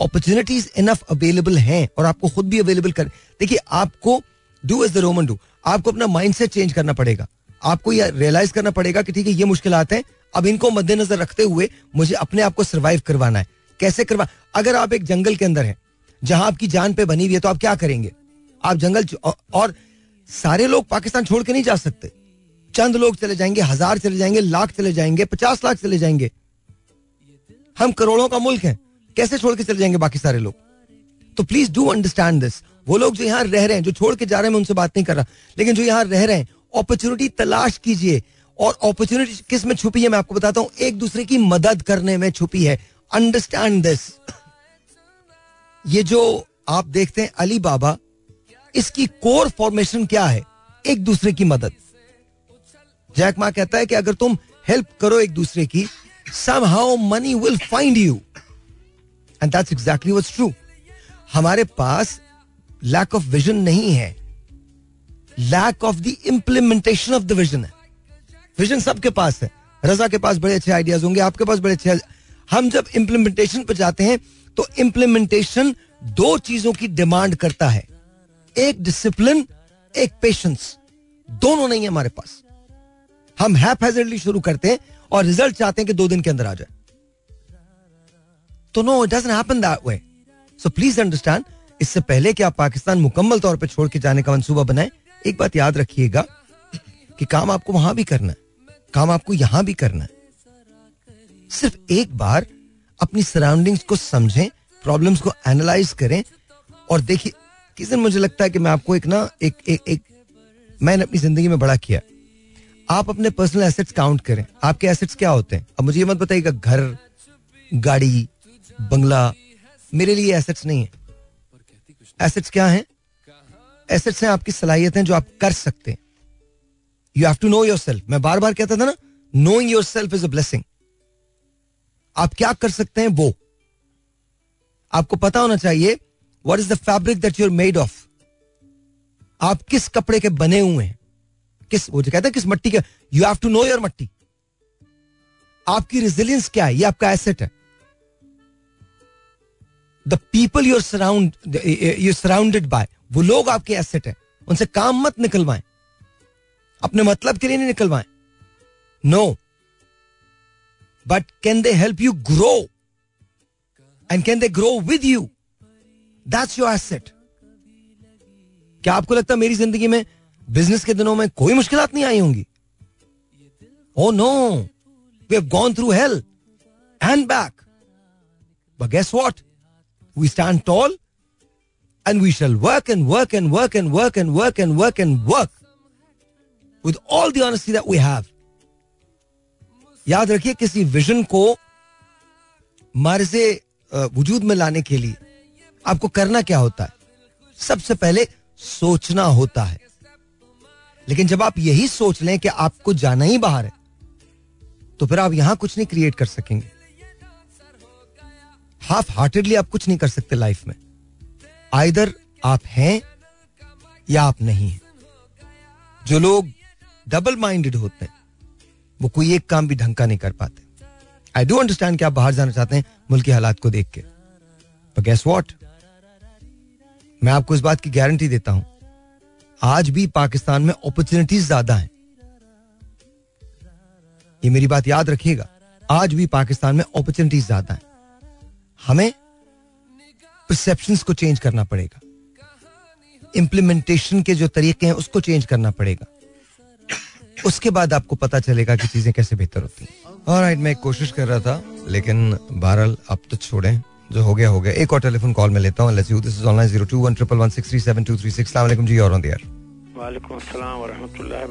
अपॉर्चुनिटीज़ इनफ अवेलेबल हैं और आपको खुद भी अवेलेबल कर, देखिए, आपको do as the Roman do आपको अपना माइंड सेट चेंज करना पड़ेगा। आपको यह रियलाइज़ करना पड़ेगा कि ठीक है, ये मुश्किल हैं, अब इनको मद्देनजर रखते हुए मुझे अपने आप को सर्वाइव करवाना है। कैसे करवा, अगर आप एक जंगल के अंदर हैं जहाँ आपकी जान पे बनी हुई है तो आप क्या करेंगे? आप जंगल और सारे लोग पाकिस्तान छोड़ के नहीं जा सकते। चंद लोग चले जाएँगे, हज़ार चले जाएँगे, लाख चले जाएँगे, पचास लाख चले जाएँगे। हम करोड़ों का मुल्क है, कैसे छोड़ के चले जाएँगे बाकी सारे लोग? तो प्लीज़ डू अंडरस्टैंड दिस वो लोग जो यहाँ रह रहे हैं, जो छोड़ के जा रहे हैं, मैं उनसे बात नहीं कर रहा। लेकिन जो यहाँ रह रहे हैं अपॉर्चुनिटी तलाश कीजिए। और अपॉर्चुनिटी किसमें छुपी है, मैं आपको बताता हूँ। एक दूसरे की मदद करने में छुपी है। अंडरस्टैंड दिस ये जो आप देखते हैं अली बाबा, इसकी कोर फॉर्मेशन क्या है? एक दूसरे की मदद। जैक मा कहता है कि अगर तुम हेल्प करो एक दूसरे की somehow money will find you and that's exactly what's true हमारे पास लैक ऑफ़ विजन नहीं है। Lack of the implementation of the vision है। विजन सबके पास है। रजा के पास बड़े अच्छे आइडियाज़ होंगे, आपके पास बड़े अच्छे हम जब इंप्लीमेंटेशन पर जाते हैं तो इंप्लीमेंटेशन दो चीज़ों की डिमांड करता है। एक डिसिप्लिन एक पेशेंस दोनों नहीं है हमारे पास। हम हैफेजर्डली शुरू करते हैं और रिज़ल्ट चाहते हैं कि दो दिन के अंदर आ जाए। तो no it doesn't happen that way so please understand इससे पहले कि आप पाकिस्तान मुकम्मल तौर पर छोड़ के जाने का मंसूबा बनाए, एक बात याद रखिएगा कि काम आपको वहाँ भी करना है। काम आपको यहाँ भी करना है। सिर्फ़ एक बार अपनी सराउंडिंग्स को समझें प्रॉब्लम्स को एनालाइज करें और देखिए, किस दिन मुझे लगता है कि मैं आपको एक ना, एक एक एक, मैंने अपनी ज़िंदगी में बड़ा किया आप अपने पर्सनल एसेट्स काउंट करें। आपके एसेट्स क्या होते हैं? अब मुझे ये मत बताइएगा घर, गाड़ी, बंगला, मेरे लिए एसेट्स नहीं है। एसेट्स क्या हैं? एसेट्स हैं आपकी सलाहियतें जो आप कर सकते हैं। You have to know yourself मैं बार बार कहता था ना knowing yourself is a blessing आप क्या कर सकते हैं वो? आपको पता होना चाहिए what is the fabric that you're made of आप किस कपड़े के बने हुए हैं? किस, वो जो कहते हैं, किस मट्टी के you have to know your मट्टी। आपकी रेजिलियंस क्या है? ये आपका एसेट है। The people you're surround you surrounded by वो लोग आपके एसेट है। उनसे काम मत निकलवाएँ। अपने मतलब के लिए नहीं निकलवाएँ। No but can they help you grow and can they grow with you that's your asset क्या आपको लगता है मेरी ज़िंदगी में बिज़नेस के दिनों में कोई मुश्किल नहीं आई होंगी? ओ no we have gone through hell and back but guess what we stand tall and we shall work and work and work and work and work and work and work with all the honesty that we have. याद रखिए किसी vision को मारजे वजूद में लाने के लिए आपको करना क्या होता है? सबसे पहले सोचना होता है। लेकिन जब आप यही सोच लें कि आपको जाना ही बाहर है तो फिर आप यहाँ कुछ नहीं क्रिएट कर सकेंगे। हाफ़ हार्टेडली आप कुछ नहीं कर सकते लाइफ में। आइदर आप हैं या आप नहीं हैं। जो लोग डबल माइंडेड होते हैं वो कोई एक काम भी ढंग का नहीं कर पाते। आई डू अंडरस्टैंड कि आप बाहर जाना चाहते हैं, मुल्क के हालात को देख के। गैस वॉट मैं आपको इस बात की गारंटी देता हूँ, आज भी पाकिस्तान में अपॉर्चुनिटीज़ ज़्यादा हैं। ये मेरी बात याद रखिएगा, आज भी पाकिस्तान में अपॉर्चुनिटीज़ ज़्यादा हैं। हमें परसेप्शन को चेंज करना पड़ेगा। इम्प्लीमेंटेशन के जो तरीके हैं, उसको चेंज करना पड़ेगा। उसके बाद आपको पता चलेगा कि चीज़ें कैसे बेहतर होती हैं। और राइट मैं कोशिश कर रहा था लेकिन बहरहाल अब तो छोड़ें जो हो गया हो गया। एक और टेलीफोन कॉल में लेता हूँ। Let's you this is online 02111637236 जी और ऑन द एयर वालेकुम अस्सलाम वरहमतुल्लाहि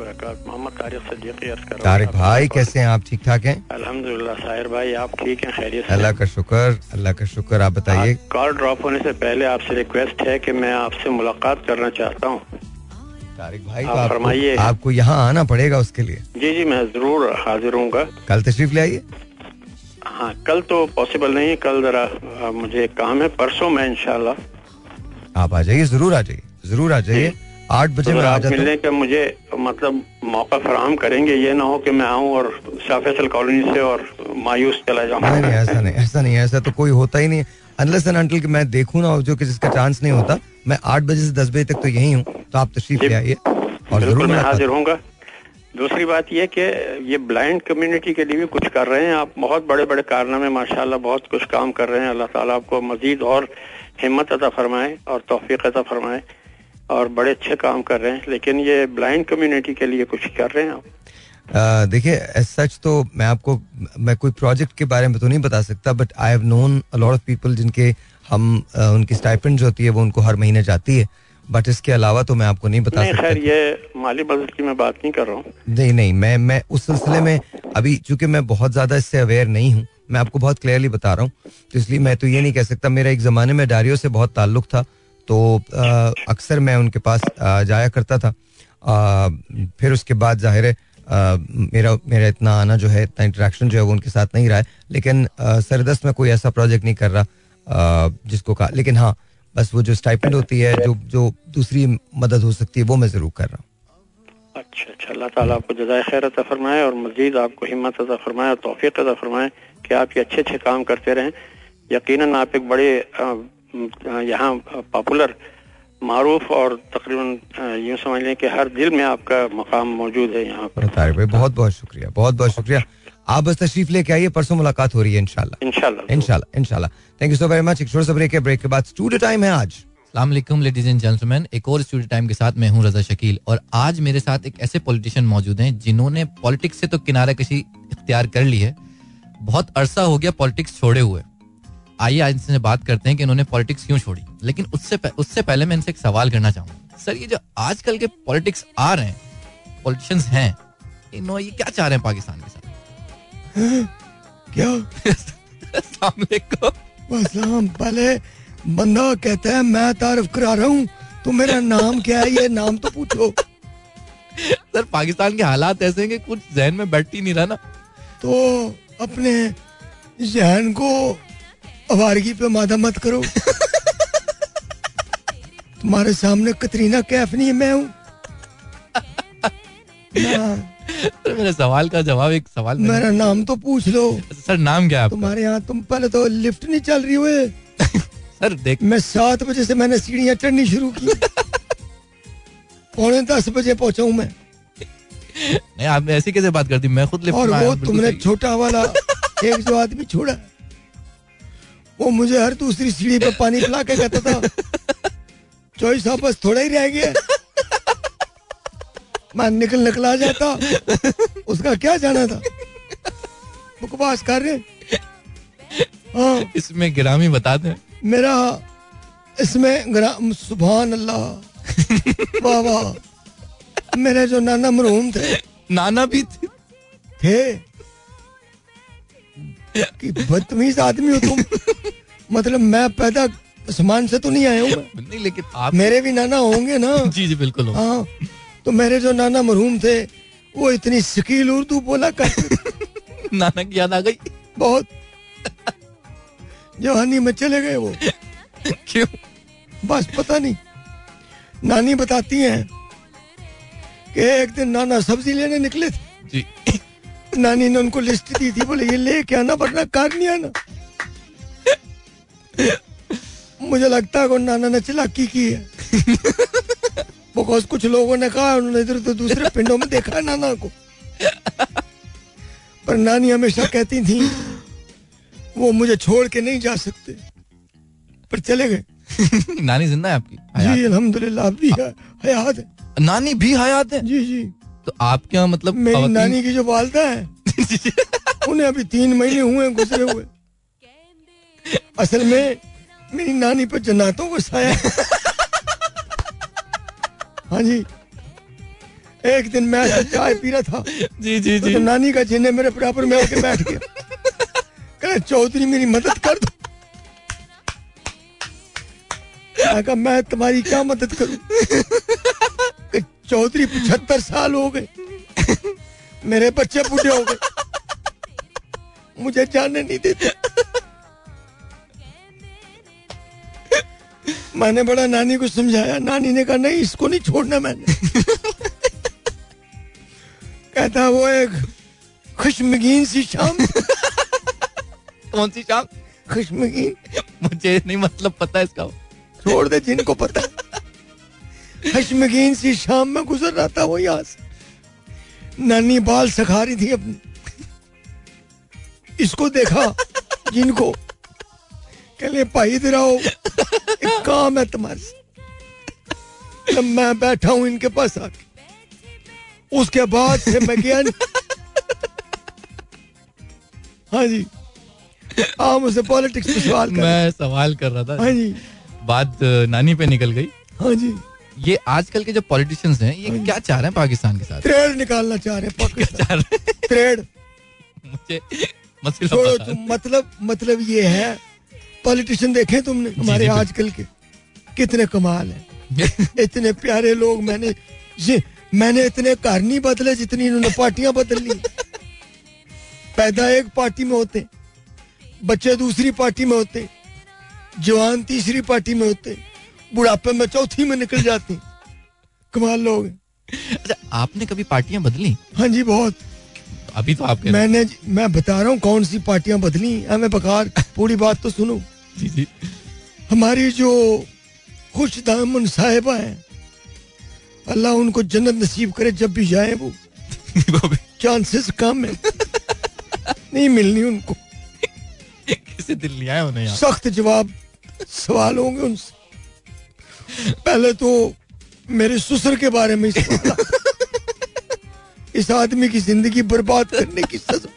मोहम्मद तारिक सदीक अर्ज़ कर तारिक भाई कैसे हैं आप? ठीक ठाक हैं? अल्हम्दुलिल्लाह साहिर भाई आप ठीक हैं? खैरियत अल्लाह का शुक्र अल्लाह का शुक्र आप बताइए। कॉल ड्रॉप होने से पहले आपसे रिक्वेस्ट है कि मैं आपसे मुलाकात करना चाहता हूँ। तारिक भाई आप तो आपको, फरमाइए। आपको यहाँ आना पड़ेगा उसके लिए। जी जी मैं ज़रूर हाजिर हूँ कल तशरीफ़ ले आइए। हाँ कल तो पॉसिबल नहीं है कल जरा मुझे एक काम है परसों मैं इनशाला आप आ जाइए ज़रूर आ जाइए ज़रूर आ जाइए। आठ बजे तो आप मिलने का मुझे मतलब मौका फराहम करेंगे ये ना हो कि मैं आऊँ और शाह कॉलोनी से और मायूस चला नहीं नहीं जाऊँ ऐसा नहीं ऐसा नहीं ऐसा तो कोई होता ही नहीं अनलेस एंड अनटिल कि मैं देखूँ ना जो कि जिसका चांस नहीं होता मैं आठ बजे से दस बजे तक तो यही हूँ तो आप तशरीफ़ ले आइए और ज़रूर मैं हाजिर होऊँगा। दूसरी बात यह कि ये ब्लाइंड कम्युनिटी के लिए भी कुछ कर रहे हैं। आप बहुत बड़े बड़े कारनामे माशाल्लाह बहुत कुछ काम कर रहे हैं। अल्लाह ताला आपको मजीद और हिम्मत अता फरमाए और तौफीक अता फरमाए और बड़े अच्छे काम कर रहे हैं। लेकिन ये ब्लाइंड कम्युनिटी के लिए कुछ कर रहे हैं आप। देखिए एज सच तो मैं आपको मैं कोई प्रोजेक्ट के बारे में तो नहीं बता सकता but I have known a lot of people जिनके हम अ, उनकी स्टाइपेंड जो होती है वो उनको हर महीने जाती है बट इसके अलावा तो मैं आपको नहीं बता नहीं खैर ये माली मदद की मैं बात नहीं कर रहा हूँ। नहीं नहीं मैं मैं उस सिलसिले में अभी चूँकि मैं बहुत ज़्यादा इससे अवेयर नहीं हूँ मैं आपको बहुत क्लियरली बता रहा हूँ तो इसलिए मैं तो ये नहीं कह सकता मेरा एक जमाने में डायरियो से बहुत ताल्लुक था तो अक्सर मैं उनके पास अ, जाया करता था अ, फिर उसके बाद ज़ाहिर है मेरा मेरा इतना आना जो है, इतना इंटरेक्शन जो है वो उनके साथ नहीं रहा है। लेकिन सरदस्त में कोई ऐसा प्रोजेक्ट नहीं कर रहा जिसको कहा। लेकिन हाँ बस वो जो स्टाइपेंड होती है, जो जो दूसरी मदद हो सकती है, वो मैं ज़रूर कर रहा हूँ। अच्छा अच्छा। अल्लाह ताला आपको जजाय खैर अता फरमाए और मजीद आपको हिम्मत अता फरमाए और तौफीक अता फरमाए कि आप ये अच्छे अच्छे काम करते रहें। यकीनन आप एक बड़े यहाँ पॉपुलर मारूफ और तकरीबन यूँ समझ लें कि हर दिल में आपका मकाम मौजूद है यहाँ पर। तारिक भाई बहुत बहुत शुक्रिया बहुत बहुत शुक्रिया। आप बस तशरीफ़ लेके आइए परसों मुलाकात हो रही है इंशाल्लाह। इंशाल्लाह इंशाल्लाह इंशाल्लाह। Thank you so very much एक छोटा सा ब्रेक है ब्रेक के बाद स्टूडियो टाइम है आज। अलैक्म लेडीज़ एंड जेंटलमैन एक और स्टूडियो टाइम के साथ मैं हूँ रजा शकील। और आज मेरे साथ एक ऐसे पॉलिटिशियन मौजूद हैं जिन्होंने पॉलिटिक्स से तो किनारा कशी इख्तियार कर ली है। बहुत अरसा हो गया पॉलिटिक्स छोड़े हुए। आइए आज इनसे बात करते हैं कि इन्होंने पॉलिटिक्स क्यों छोड़ी। लेकिन उससे पह, उससे पहले मैं इनसे एक सवाल करना चाहूँगा। सर ये जो आजकल के पॉलिटिक्स आ रहे हैं पॉलिटिशियंस हैं इन्होंने ये क्या चाह रहे हैं पाकिस्तान के साथ? *laughs* क्या? *laughs* वालेकुम। पहले बंदा कहता है मैं तारफ करा रहा हूँ तो मेरा नाम क्या है? ये नाम तो पूछो। *laughs* सर पाकिस्तान के हालात ऐसे हैं कि कुछ जहन में बैठ ही नहीं रहा ना। तो अपने जहन को अवारगी पे मादा मत करो। तुम्हारे सामने कतरीना कैफ नहीं है मैं हूँ। सर मेरे सवाल का जवाब एक सवाल मेरा नाम तो पूछ लो। सर नाम क्या है तुम्हारे यहाँ तुम पहले तो लिफ्ट नहीं चल रही हुए *laughs* सर देख मैं सात बजे से मैंने सीढ़ियाँ चढ़नी शुरू की। *laughs* पौने दस बजे पहुँचा हूँ मैं। नहीं आप ऐसी कैसे बात करती मैं खुद लिफ्ट और वो तुमने छोटा वाला *laughs* एक जो आदमी छोड़ा। वो मुझे हर दूसरी सीढ़ी पे पानी पिला के कहता था चौबीस साहब बस थोड़ा ही रह गया। मैं निकल निकला जाता उसका क्या जाना था? बकवास कर रहे हाँ। इसमें गिरामी बता दें। मेरा इसमें ग्राम सुबहान अल्लाह वाह वाह। मेरे जो नाना मरहूम थे। नाना भी थे। थे। कि बदतमीज आदमी हो तुम। मतलब मैं पैदा आसमान से तो नहीं आया हूँ नहीं लेकिन आप मेरे भी नाना होंगे ना। जी जी बिल्कुल हाँ तो मेरे जो नाना मरहूम थे वो इतनी शकील उर्दू बोला करते नाना की याद आ गई। बहुत। जवानी में चले गए वो। क्यों? बस पता नहीं। नानी बताती हैं कि एक दिन नाना सब्ज़ी लेने निकले थे। जी। नानी ने उनको लिस्ट दी थी बोले ये लेके आना वरना कार नहीं आना। मुझे लगता है नाना ने चलाकी की है। बिकॉज़ कुछ लोगों ने कहा उन्होंने इधर तो दूसरे पिंडों में देखा नाना को। पर नानी हमेशा कहती थी वो मुझे छोड़ के नहीं जा सकते। पर चले गए। *laughs* नानी ज़िंदा है आपकी? जी अभी है? हयात है। नानी भी हयात है? जी जी। तो आप क्या मतलब मेरी नानी की जो वालदा है *laughs* उन्हें अभी तीन महीने हुए गुजरे हुए। असल में मेरी नानी पर जन्नातों को साया हाँ। जी। एक दिन मैं चाय पी रहा था जी जी जी। तो नानी का जिन्ने मेरे बराबर में होके बैठ गया। कहे चौधरी मेरी मदद कर दो। मैं तुम्हारी क्या मदद करूँ? चौधरी पचहत्तर साल हो गए। मेरे बच्चे बूढ़े हो गए। मुझे जाने नहीं देते। मैंने बड़ा नानी को समझाया नानी ने कहा नहीं इसको नहीं छोड़ना मैंने। कहता वो एक खुशमगीन सी शाम। कौन सी शाम? खुशमगीन। मुझे नहीं मतलब पता इसका। छोड़ दे जिनको पता। है खुशमगीन सी शाम में गुजर रहा था वो यहाँ से। नानी बाल सखा रही थी अपनी। इसको देखा जिनको। कहले भाई इधर आओ एक काम है तुम्हारे से। तब मैं बैठा हूँ इनके पास आके उसके बाद से मैं गया हाँ जी। आप मुझसे पॉलिटिक्स पे सवाल मैं सवाल कर रहा था। हाँ जी। बात नानी पे निकल गई। हाँ जी। ये आजकल के जो पॉलिटिशियंस हैं ये क्या चाह रहे हैं पाकिस्तान के साथ? त्रेड निकालना चाह रहे हैं *laughs* क्या पाकिस्तान। चाह रहे हैं? त्रेड मुझे मसला है। मतलब मतलब ये है पॉलिटिशियन देखे तुमने हमारे आजकल के कितने कमाल है। *laughs* इतने प्यारे लोग मैंने ये मैंने इतने घर नहीं बदले जितनी इन्होंने पार्टियाँ बदल। ली पैदा एक पार्टी में होते बच्चे दूसरी पार्टी में होते जवान तीसरी पार्टी में होते बुढ़ापे में चौथी में निकल जाते। कमाल लोग अच्छा आपने कभी पार्टियाँ बदली? हाँ जी बहुत। अभी तो आप मैंने मैं बता रहा हूँ कौन सी पार्टियाँ बदली। हमें बकार पूरी बात तो सुनो। जी जी। हमारी जो खुश दामन साहिबा हैं अल्लाह उनको जन्नत नसीब करे जब भी जाए वो। *laughs* चांसेस कम है। नहीं मिलनी उनको। *laughs* किसी दिल लिया है उन्हें सख्त जवाब सवाल होंगे उनसे। पहले तो मेरे ससुर के बारे में। इस आदमी की ज़िंदगी बर्बाद करने की सजा।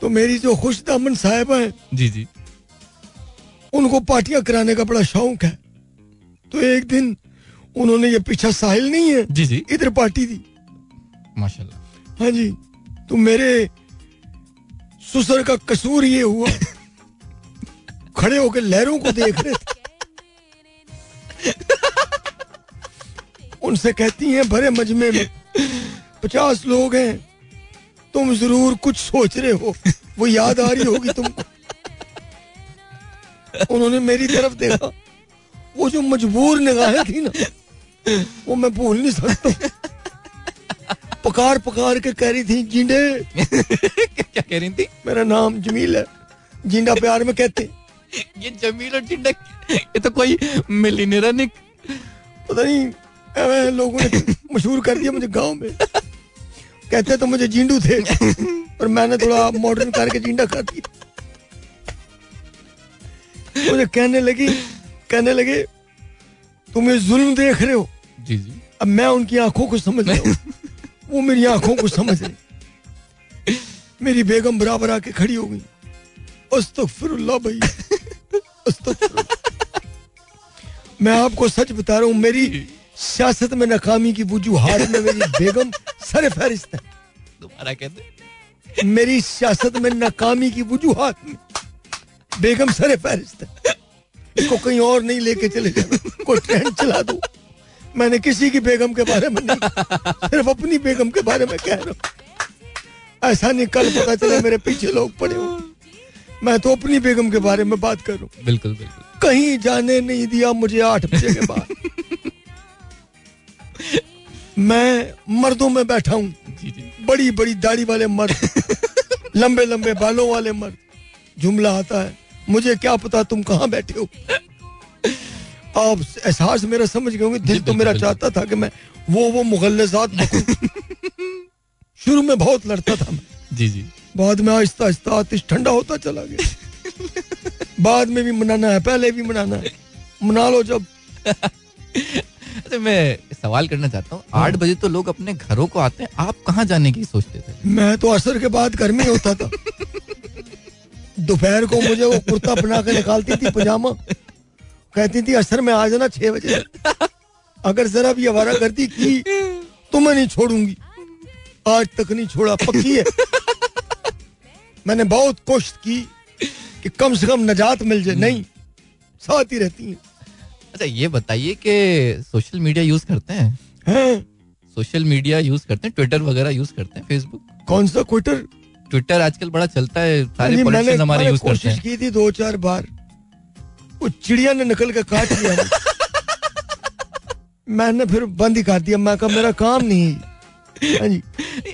तो मेरी जो खुश दामन साहिबा है जी जी। उनको पार्टियाँ कराने का बड़ा शौक है। तो एक दिन उन्होंने ये पीछा साहिल नहीं है जी जी। इधर पार्टी दी। माशाल्लाह। हाँ जी तो मेरे ससुर का कसूर ये हुआ खड़े होकर लहरों को देख रहे थे। उनसे कहती हैं भरे मजमे में पचास लोग हैं। तुम ज़रूर कुछ सोच रहे हो। वो याद आ रही होगी तुमको। उन्होंने मेरी तरफ़ देखा। वो जो मजबूर निगाहें थी ना वो मैं भूल नहीं सकता। पकार पकार के कह रही थी जिंडे क्या कह रही थी? मेरा नाम जमील है। जिंडा प्यार में कहते। *laughs* ये जमील और टिंडा *laughs* ये तो कोई मिलीनियर निक पता नहीं लोगों ने मशहूर कर दिया मुझे गाँव में। कहते तो मुझे जिंडू थे पर मैंने थोड़ा मॉडर्न करके जिंडा खा दिया। मुझे कहने लगी कहने लगे तुम ये जुल्म देख रहे हो? जी जी। अब मैं उनकी आँखों को समझ रहा हूँ। वो मेरी आँखों को समझ रहे मेरी बेगम बराबर आके खड़ी हो गई। अस्तगफिरुल्लाह भाई। *laughs* मैं आपको सच बता रहा हूँ मेरी सियासत में नाकामी की वजूहात में मेरी *laughs* बेगम सर फहरिस्त है। दोबारा कहते मेरी सियासत में नाकामी की वजूहात में बेगम सर फहरिस्त है। इसको कहीं और नहीं लेके चले जाना। कोई ट्रेंड चला दो। मैंने किसी की बेगम के बारे में नहीं सिर्फ़ अपनी बेगम के बारे में कह रहा हूँ। ऐसा नहीं कल पता चला मेरे पीछे लोग पड़े हो मैं तो अपनी बेगम के बारे में बात कर रहा हूँ। बिल्कुल बिल्कुल। कहीं जाने नहीं दिया मुझे आठ बजे के बाद। *laughs* मैं मर्दों में बैठा हूँ। बड़ी बड़ी दाढ़ी वाले मर्द *laughs* लंबे लंबे बालों वाले मर्द जुमला आता है। मुझे क्या पता तुम कहाँ बैठे हो? *laughs* आप एहसास मेरा समझ गए होंगे। दिल तो मेरा चाहता था कि मैं वो वो मुगलजात बकूं। शुरू में बहुत लड़ता था मैं। जी जी। बाद में आहिस्ता आहिस्ता आतिश ठंडा होता चला गया। *laughs* बाद में भी मनाना है पहले भी मनाना है। मना लो जब। *laughs* अच्छा मैं सवाल करना चाहता हूँ। आठ बजे तो लोग अपने घरों को आते हैं। आप कहाँ जाने की सोचते थे? मैं तो असर के बाद घर में होता था। *laughs* दोपहर को मुझे वो कुर्ता बना के निकालती थी पजामा। कहती थी असर में आ जाना छह बजे अगर जरा भी आवारा गर्दी की तो मैं नहीं छोड़ूँगी। आज तक नहीं छोड़ा पक्की है। मैंने बहुत कोशिश की कि कम से कम नजात मिल जाए। नहीं साथ ही रहती हैं। अच्छा ये बताइए कि सोशल मीडिया यूज़ करते हैं? हैं। सोशल मीडिया यूज़ करते हैं? ट्विटर वगैरह यूज़ करते हैं? फेसबुक कौन सा ट्विटर ट्विटर आजकल बड़ा चलता है। सारे मैंने हमारे यूज़ करते कोशिश हैं। की थी दो चार बार। वो चिड़िया ने निकल के काट लिया। *laughs* मैंने फिर बंद ही कर दिया। मैं कहा मेरा काम नहीं,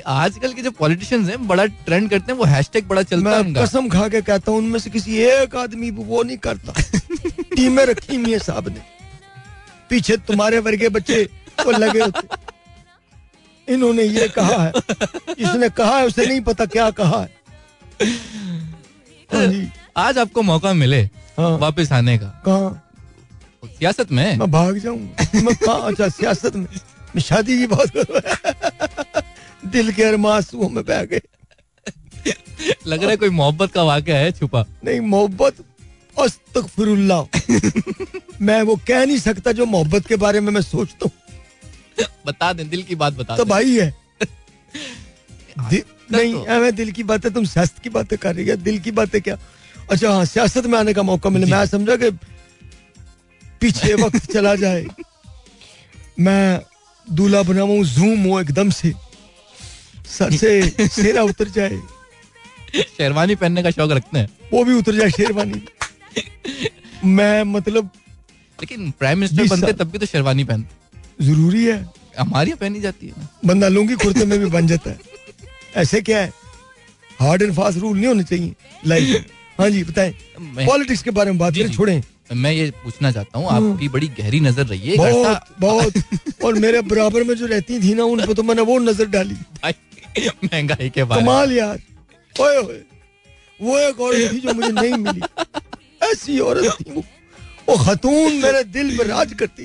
आजकल के जो पॉलिटिशियंस हैं बड़ा ट्रेंड करते हैं वो हैशटैग बड़ा चलता है उनका। कसम खा के कहता हूँ उनमें से किसी एक आदमी वो नहीं करता। *laughs* टीमें रखी हुई है साहब ने। पीछे तुम्हारे वर्गे बच्चे वो लगे होते। इन्होंने ये कहा है। जिसने कहा है उसे नहीं पता क्या कहा है। हाँ आज आपको मौका मिले हाँ। वापस आने का। कहा? सियासत में? मैं भाग जाऊँगा। अच्छा सियासत मैं। शादी की बात कर दिल के अरमासुओं में बह गए। लग रहा है कोई मोहब्बत का वाक्य है छुपा। नहीं मोहब्बत अस्तगफिरुल्लाह। *laughs* मैं वो कह नहीं सकता जो मोहब्बत के बारे में मैं सोचता हूँ। बता दें दिल की बात बता *laughs* तो भाई है। दि- नहीं तो- एवं दिल की बातें तुम सियासत की बातें कर रही है। दिल की बातें क्या? अच्छा हाँ सियासत में आने का मौका मिले। मैं समझा कि पीछे वक्त चला जाए। *laughs* मैं दूल्हा बनाऊँ जूम हो एकदम से। सर से सेरा उतर जाए। शेरवानी पहनने का शौक रखते हैं। वो भी उतर जाए शेरवानी। मैं मतलब लेकिन प्राइम मिनिस्टर बनते तब भी तो शेरवानी पहनते। ज़रूरी है। हमारी पहनी जाती है। बंदा लूँगी कुर्ते में भी बन जाता है। ऐसे क्या है? हार्ड एंड फास्ट रूल नहीं होने चाहिए। लाइफ हाँ जी बताएँ। पॉलिटिक्स के बारे में बात करें। छोड़ें। मैं ये पूछना चाहता हूँ आपकी बड़ी गहरी नज़र रही है बहुत बहुत। और मेरे बराबर में जो रहती थी ना उन पे तो मैंने वो नज़र डाली। महँगाई के बारे कमाल यार। ओए ओए। वो एक औरत थी जो मुझे नहीं मिली। ऐसी औरत थी वो। वो खतून मेरे दिल में राज करती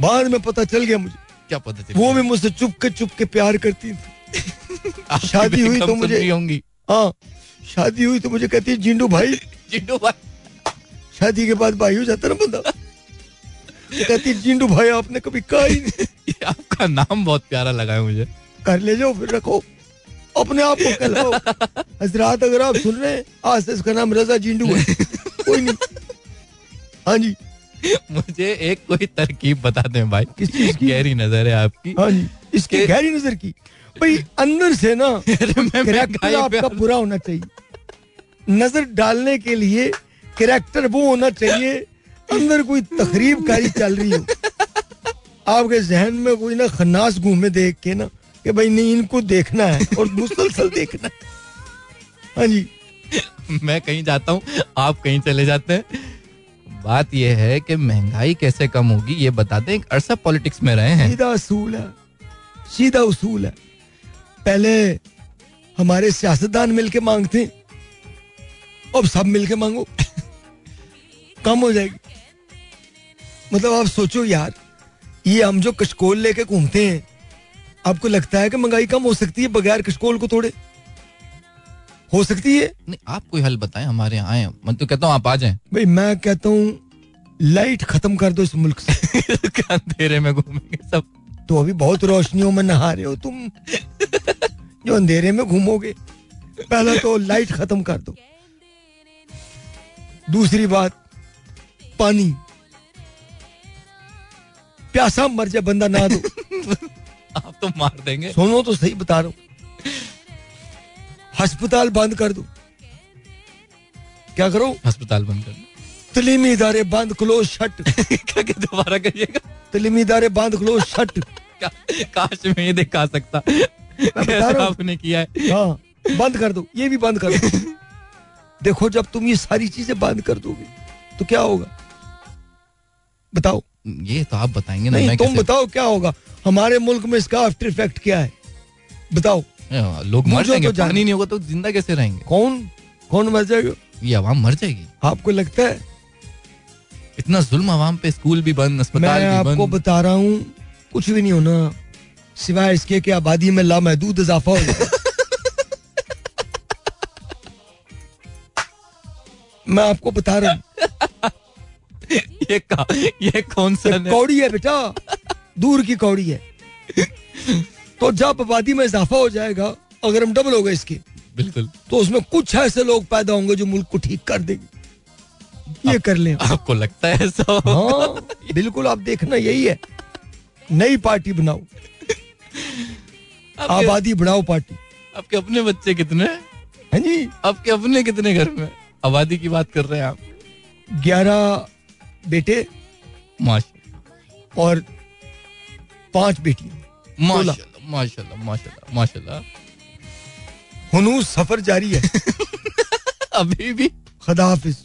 बाद में पता चल गया मुझे। क्या पता चला वो भी मुझसे चुप के चुप के प्यार करती थी। शादी हुई तो मुझे- होंगी। हाँ शादी हुई तो मुझे कहती है जिंडू भाई। *laughs* जिंडू भाई। शादी के बाद भाई हो जाता ना बंदा। तो कहती जिंडू भाई आपने कभी कहा ही नहीं। *laughs* आपका नाम बहुत प्यारा लगा है मुझे। कर ले जाओ फिर रखो। अपने आप को कहलाओ। हजरात अगर आप सुन रहे हैं आज से इसका नाम रजा जिंडू है। कोई नहीं। हाँ जी। मुझे एक कोई तरकीब बता दें भाई। किस चीज़ की? गहरी नज़र है आपकी। हाँ जी। इसकी गहरी नज़र की? भाई अंदर से ना *laughs* मैं आपका पूरा होना चाहिए। नज़र डालने के लिए कैरेक्टर वो होना चाहिए अंदर कोई तकरीब कारी चल रही हो। आपके जहन में कोई ना खन्नास घूमे देख के ना कि भाई नहीं इनको देखना है और मुसलसल देखना है। हाँ जी। मैं कहीं जाता हूँ आप कहीं चले जाते हैं। बात यह है कि महँगाई कैसे कम होगी ये बता दें एक अरसा पॉलिटिक्स में रहे हैं। सीधा उसूल है सीधा उसूल है। पहले हमारे सियासतदान मिलके मांगते अब सब मिलके मांगो। कम हो जाएगी। मतलब आप सोचो यार ये हम जो कशकोल लेके घूमते हैं आपको लगता है कि महँगाई कम हो सकती है बगैर कशकोल को तोड़े हो सकती है? नहीं आप कोई हल बताएँ हमारे यहाँ आए मैं तो कहता हूँ आप आ जाएँ। भाई मैं कहता हूँ लाइट खत्म कर दो इस मुल्क से। *laughs* अंधेरे में घूमेंगे सब? तो अभी बहुत रोशनियों में नहा रहे हो तुम। जो अंधेरे में घूमोगे पहला तो लाइट खत्म कर दो। दूसरी बात पानी। प्यासा मर जाए बंदा ना दो। *laughs* आप तो मार देंगे। सुनो तो सही बता रहा हूँ। अस्पताल बंद कर दो। क्या करो? अस्पताल बंद कर दो। तलीमी *laughs* इदारे बंद क्लोज शट। क्या दोबारा करिएगा? तलीमी इदारे बंद क्लोज शट। काश मैं ये दिखा सकता। बता कैसे रहा हूँ। आपने किया है? हाँ बंद कर दो। ये भी बंद कर दो। *laughs* देखो जब तुम ये सारी चीज़ें बंद कर दोगे तो क्या होगा? बताओ। ये तो आप बताएँगे ना नहीं तुम बताओ क्या होगा? हमारे मुल्क में इसका आफ्टर इफ़ेक्ट क्या है? बताओ। लोग मर जाएँगे तो जान- पानी नहीं होगा तो ज़िंदा कैसे रहेंगे? कौन? कौन मर जाएगा? ये आवाम मर जाएगी। आपको लगता है? इतना जुल्म आवाम पे स्कूल भी बंद अस्पताल मैं भी आपको बता रहा हूँ कुछ भी नहीं होना। सिवाय इसके कि आबादी में लामहदूद इजाफा हो *laughs* मैं आपको बता रहा हूँ *laughs* ये का, ये कौन सा कौड़ी है बेटा। दूर की कौड़ी है। तो जब आबादी में इजाफा हो जाएगा अगर हम डबल हो गए इसके बिल्कुल। तो उसमें कुछ ऐसे लोग पैदा होंगे जो मुल्क को ठीक कर देंगे। ये कर लें। आपको लगता है ऐसा? हाँ बिल्कुल आप देखना यही है। नई पार्टी बनाओ। आबादी बढ़ाओ पार्टी। आपके अपने बच्चे कितने हैं? जी। आपके अपने कितने घर में? आबादी की बात कर रहे हैं आप। ग्यारह बेटे माशा और पाँच बेटियाँ। माशाल्लाह माशाल्लाह माशाल्लाह माशाल्लाह। हनूस सफ़र जारी है। *laughs* अभी भी। खुदा हाफिज।